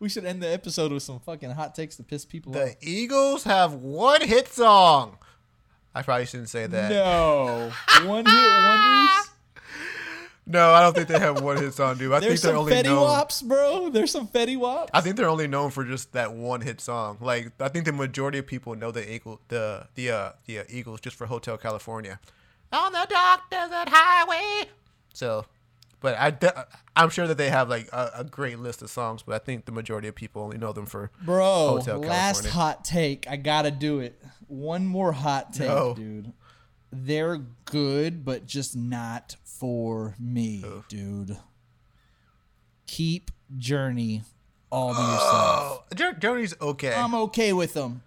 We should end the episode with some fucking hot takes to piss people the off. The Eagles have one hit song. I probably shouldn't say that. No. One hit wonders. No, I don't think they have one hit song, dude. I There's think they're some only Fetty known. Wops, bro. There's some Fetty Waps. I think they're only known for just that one hit song. Like I think the majority of people know the Eagle, the the uh, the uh, Eagles just for Hotel California. On the dark desert highway. So, but I de- I'm sure that they have like a, a great list of songs, but I think the majority of people only know them for Bro, Hotel last California. hot take. I gotta do it. One more hot take, No. dude. They're good, but just not for me, dude. Keep Journey all to yourself. Oh, Journey's okay. I'm okay with them.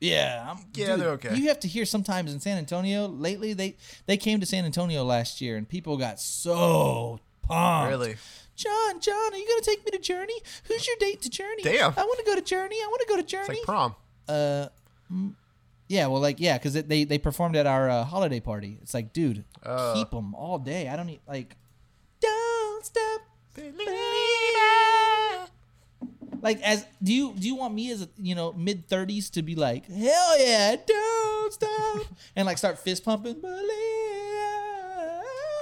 Yeah, I'm, Yeah, dude, they're okay. You have to hear sometimes in San Antonio. Lately, they they came to San Antonio last year, and people got so pumped. really? John, John, are you gonna take me to Journey? Who's your date to Journey? Damn. I want to go to Journey. I want to go to Journey. It's like prom. uh, yeah, well, like yeah, because they they performed at our uh, holiday party. It's like, dude, Uh. keep them all day. I don't need like, don't stop. believing. Like, as do you do you want me as a you know mid thirties to be like, hell yeah, don't stop, and like start fist pumping?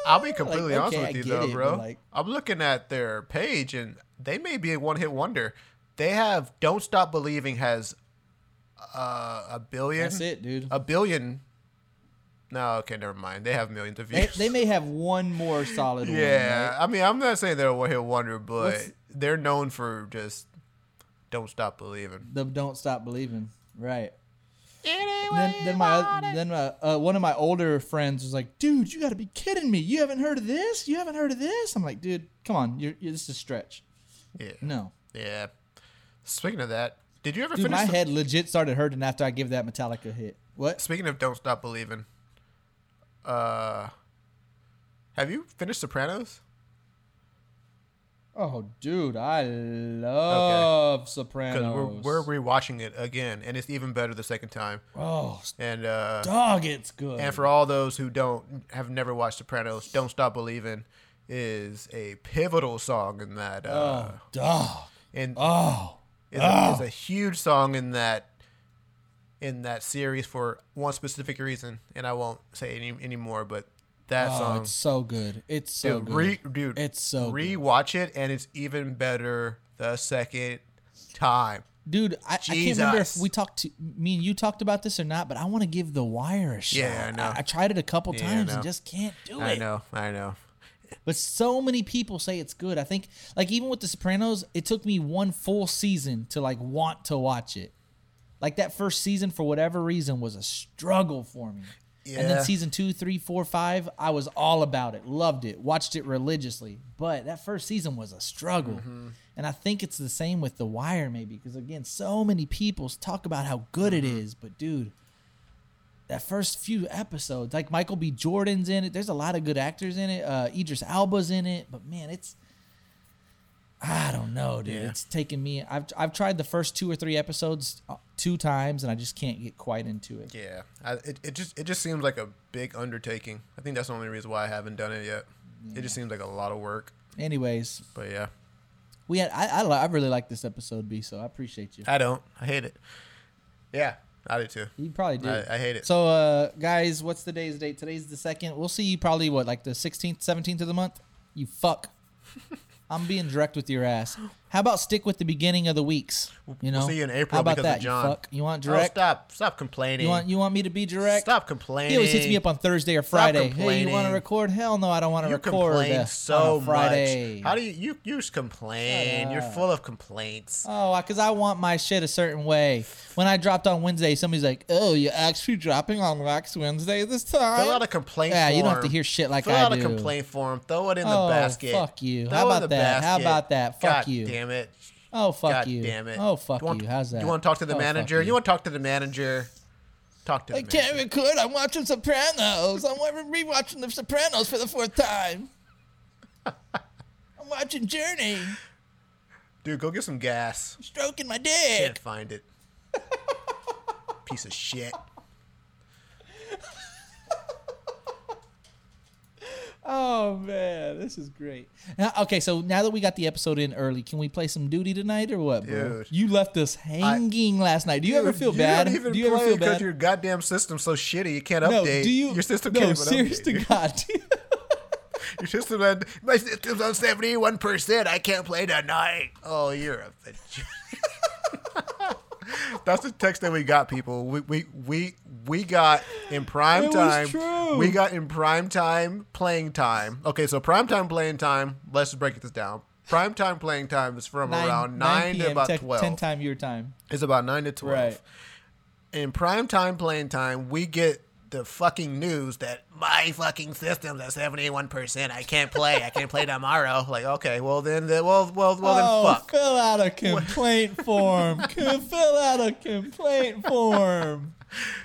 I'll be completely Like, honest okay, with you though, it, bro. like- I'm looking at their page and they may be a one hit wonder. They have Don't Stop Believing has uh, a billion. That's it, dude. A billion. No, okay, never mind. They have millions of views. they may have one more solid one. yeah, right? I mean, I'm not saying they're a one hit wonder, but What's- they're known for just Don't Stop Believing. the don't stop believing. Right. then, then my then my, uh, one of my older friends was like, "Dude, you got to be kidding me! You haven't heard of this? You haven't heard of this?" I'm like, "Dude, come on, you're, you're this is a stretch." Yeah. No, Yeah. Speaking of that, did you ever dude, finish my the- head legit started hurting after I give that Metallica hit. What? Speaking of Don't Stop Believing, uh, have you finished Sopranos? Oh, dude, I love Sopranos. Because we're, we're rewatching it again, and it's even better the second time. oh, And uh, dog, it's good. and for all those who don't have never watched Sopranos, "Don't Stop Believing" is a pivotal song in that. Uh, oh, dog. and Oh, is, a, is a huge song in that in that series for one specific reason, and I won't say any anymore. But that oh, song, it's so good. It's so dude, good. re, dude, It's so good. rewatch it, and it's even better the second time. Dude, I, I can't remember if we talked to me and you talked about this or not, but I want to give The Wire a shot. Yeah, I know. I, tried it a couple Yeah, times and just can't do I it. I know, I know. But so many people say it's good. I think, like even with The Sopranos, it took me one full season to like want to watch it. Like that first season, for whatever reason, was a struggle for me. Yeah. And then season two, three, four, five, I was all about it, loved it, watched it religiously. But that first season was a struggle. Mm-hmm. And I think it's the same with The Wire, maybe, because again, so many people talk about how good it Mm-hmm. is. But dude, that first few episodes, like Michael B. Jordan's in it. There's a lot of good actors in it. Uh, Idris Elba's in it. But man, it's I don't know, dude. Yeah. It's taken me. I've I've tried the first two or three episodes uh, two times, and I just can't get quite into it. Yeah, I, it, it just it just seems like a big undertaking. I think that's the only reason why I haven't done it yet. It just seems like a lot of work. Anyways, But yeah, we had I I, I really like this episode, B. So I appreciate you. I don't. I hate it. Yeah, I do too. You probably do. I, I hate it. So, uh, guys, what's today's date? Today's the second. We'll see you probably what, like the 16th, 17th of the month. You fuck. I'm being direct with your ass. How about stick with the beginning of the weeks? You know, We'll see you in April How about because that? of John. You fuck. You want Oh, direct? stop! Stop complaining. you want you want me to be direct? Stop complaining. He always hits me up on Thursday or Friday. Hey, you want to record? Hell no, I don't want to You record complain uh, so Friday. much. How do you you you just complain? You're full of complaints. Oh, because I want my shit a certain way. When I dropped on Wednesday, somebody's like, "Oh, you're actually dropping on Wax Wednesday this time?" Fill out a complaint Yeah, form. you don't have to hear shit like Fill I out do. a complaint form. Throw it in the Oh, basket. fuck you. Throw How about the that? How about that? Fuck God you. Damn it. Oh fuck God you. damn it. Oh fuck want, you. How's that? You want to talk to the Oh, manager? You. want to talk to the manager? Talk to the manager. I the can't record. I'm watching Sopranos. I'm rewatching The Sopranos for the fourth time. I'm watching Journey. Dude, go get some gas. I'm Stroking my dick. Can't find it. Piece of shit. Oh man, this is great. Now, okay, so now that we got the episode in early, can we play some duty tonight or what, bro? Dude. You left us hanging last night. Do you ever Dude, feel bad? You don't even do you ever play feel because bad? your goddamn system's so shitty you can't no, update. do you? Your system no, can't serious update. to God. Your system had, my system's on seventy one percent. I can't play tonight. Oh, you're a bitch. That's the text that we got, people. We we we, we got in prime It time. true. We got in prime time playing time. Okay, so prime time playing time. Let's just break this down. Prime time playing time is from around nine, to PM, about tech- twelve. Ten time your time. It's about nine to twelve. Right. In prime time playing time, we get the fucking news that my fucking system's at seventy one percent. I can't play. I can't play tomorrow. Like, okay, well then, the, well, well, well oh, then, fuck. fill out a complaint form. Fill out a complaint form.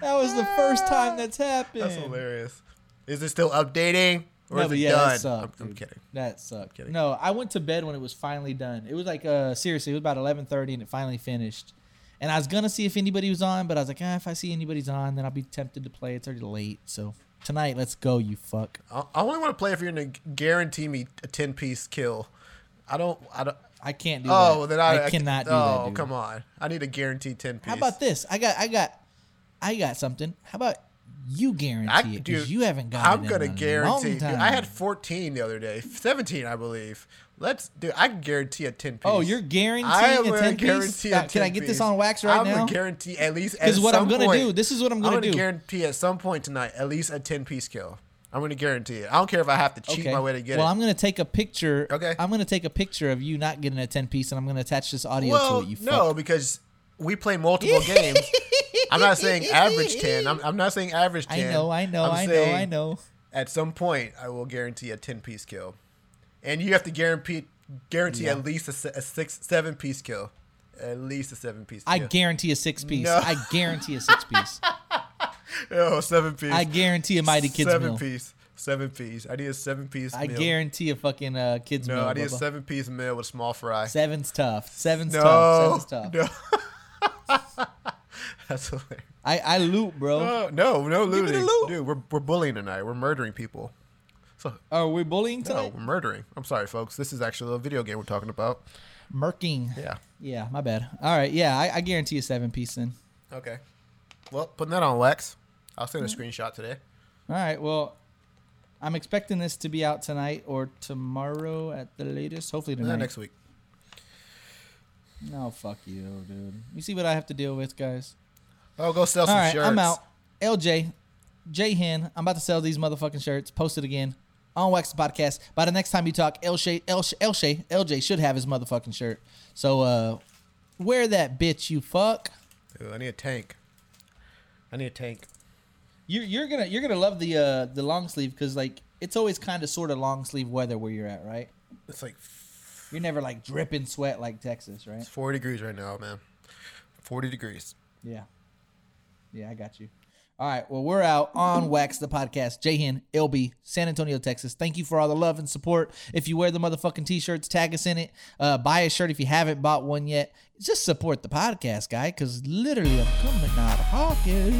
That was the first time that's happened. That's hilarious. Is it still updating or No, is it yeah, done? that sucked. I'm, I'm kidding. That sucked. Kidding. No, I went to bed when it was finally done. It was like uh seriously, it was about eleven thirty and it finally finished. And I was gonna see if anybody was on, but I was like, ah, if I see anybody's on, then I'll be tempted to play. It's already late, so tonight, let's go, you fuck. I I only want to play if you're gonna guarantee me a ten piece kill. I don't. I don't. I can't do Oh, that. then I, I cannot do oh, that. Dude. come on. I need a guaranteed ten piece. How about this? I got, I got, I got something. How about you guarantee I, it? dude, you haven't got it. I'm gonna guarantee. Dude. I had 14 the other day, 17, I believe. Let's do. I can guarantee a 10 piece. Oh, you're guaranteeing I a 10 piece? guarantee Uh, a can I 10 get this on wax right I'm now? gonna guarantee at least. Because at what I'm gonna point- do, this is what I'm gonna do. I'm gonna do. guarantee at some point tonight at least a 10 piece kill. I'm gonna guarantee it. I don't care if I have to cheat my way to get well, it. Well, I'm gonna take a picture. Okay. I'm gonna take a picture of you not getting a 10 piece, and I'm gonna attach this audio well, to it. You no, fuck. because we play multiple games. I'm not saying average 10. I'm, I'm not saying average 10. I know, I know, I'm I know, I know. At some point, I will guarantee a 10 piece kill. And you have to guarantee guarantee Yeah. at least a, a six seven piece kill. At least a seven piece I guarantee a six piece. No. I guarantee a six piece. oh, seven piece. I guarantee a Mighty Kids seven meal. piece. Seven piece. I need a seven piece I meal. guarantee a fucking uh, kids No, meal. No, I need a seven piece meal with small fry. Seven's tough. Seven's no, tough. Seven's tough. no. That's hilarious. I, I loot, bro. Oh, no, no me the looting. loot. Dude, we're, we're bullying tonight. We're murdering people. So, Are we bullying no, tonight? we're murdering. I'm sorry, folks. This is actually a video game we're talking about. Murking. Yeah. Yeah, my bad. All right, yeah, I, I guarantee a seven piece then. Okay. Well, putting that on Lex. I'll send a screenshot today. All right, well, I'm expecting this to be out tonight or tomorrow at the latest. Hopefully tonight. then next week. No, fuck you, dude. You see what I have to deal with, guys. Oh, go sell All some right, shirts. I'm out. LJ, J Hen, I'm about to sell these motherfucking shirts. Post it again on Wax the Podcast. By the next time you talk, El Shay, El Shay, El LJ should have his motherfucking shirt. So, uh, wear that bitch, you fuck. I need a tank. I need a tank. You're you're gonna you're gonna love the uh the long sleeve because like it's always kind of sort of long sleeve weather where you're at, right? It's like You're never like dripping sweat like Texas, right? it's 40 degrees right now, man. 40 degrees. Yeah. Yeah, I got you. All right. Well, we're out on Wax the Podcast. J Hen, LB, San Antonio, Texas. Thank you for all the love and support. If you wear the motherfucking t shirts, tag us in it. Uh, buy a shirt if you haven't bought one yet. Just support the podcast, guy, because literally I'm coming out of pocket.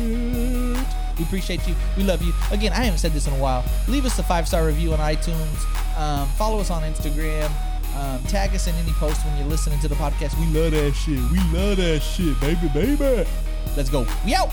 We appreciate you. We love you. Again, I haven't said this in a while. Leave us a five star review on iTunes. Um, follow us on Instagram. Um, tag us in any post when you're listening to the podcast. We love that shit. We love that shit, baby, baby. Let's go. We out.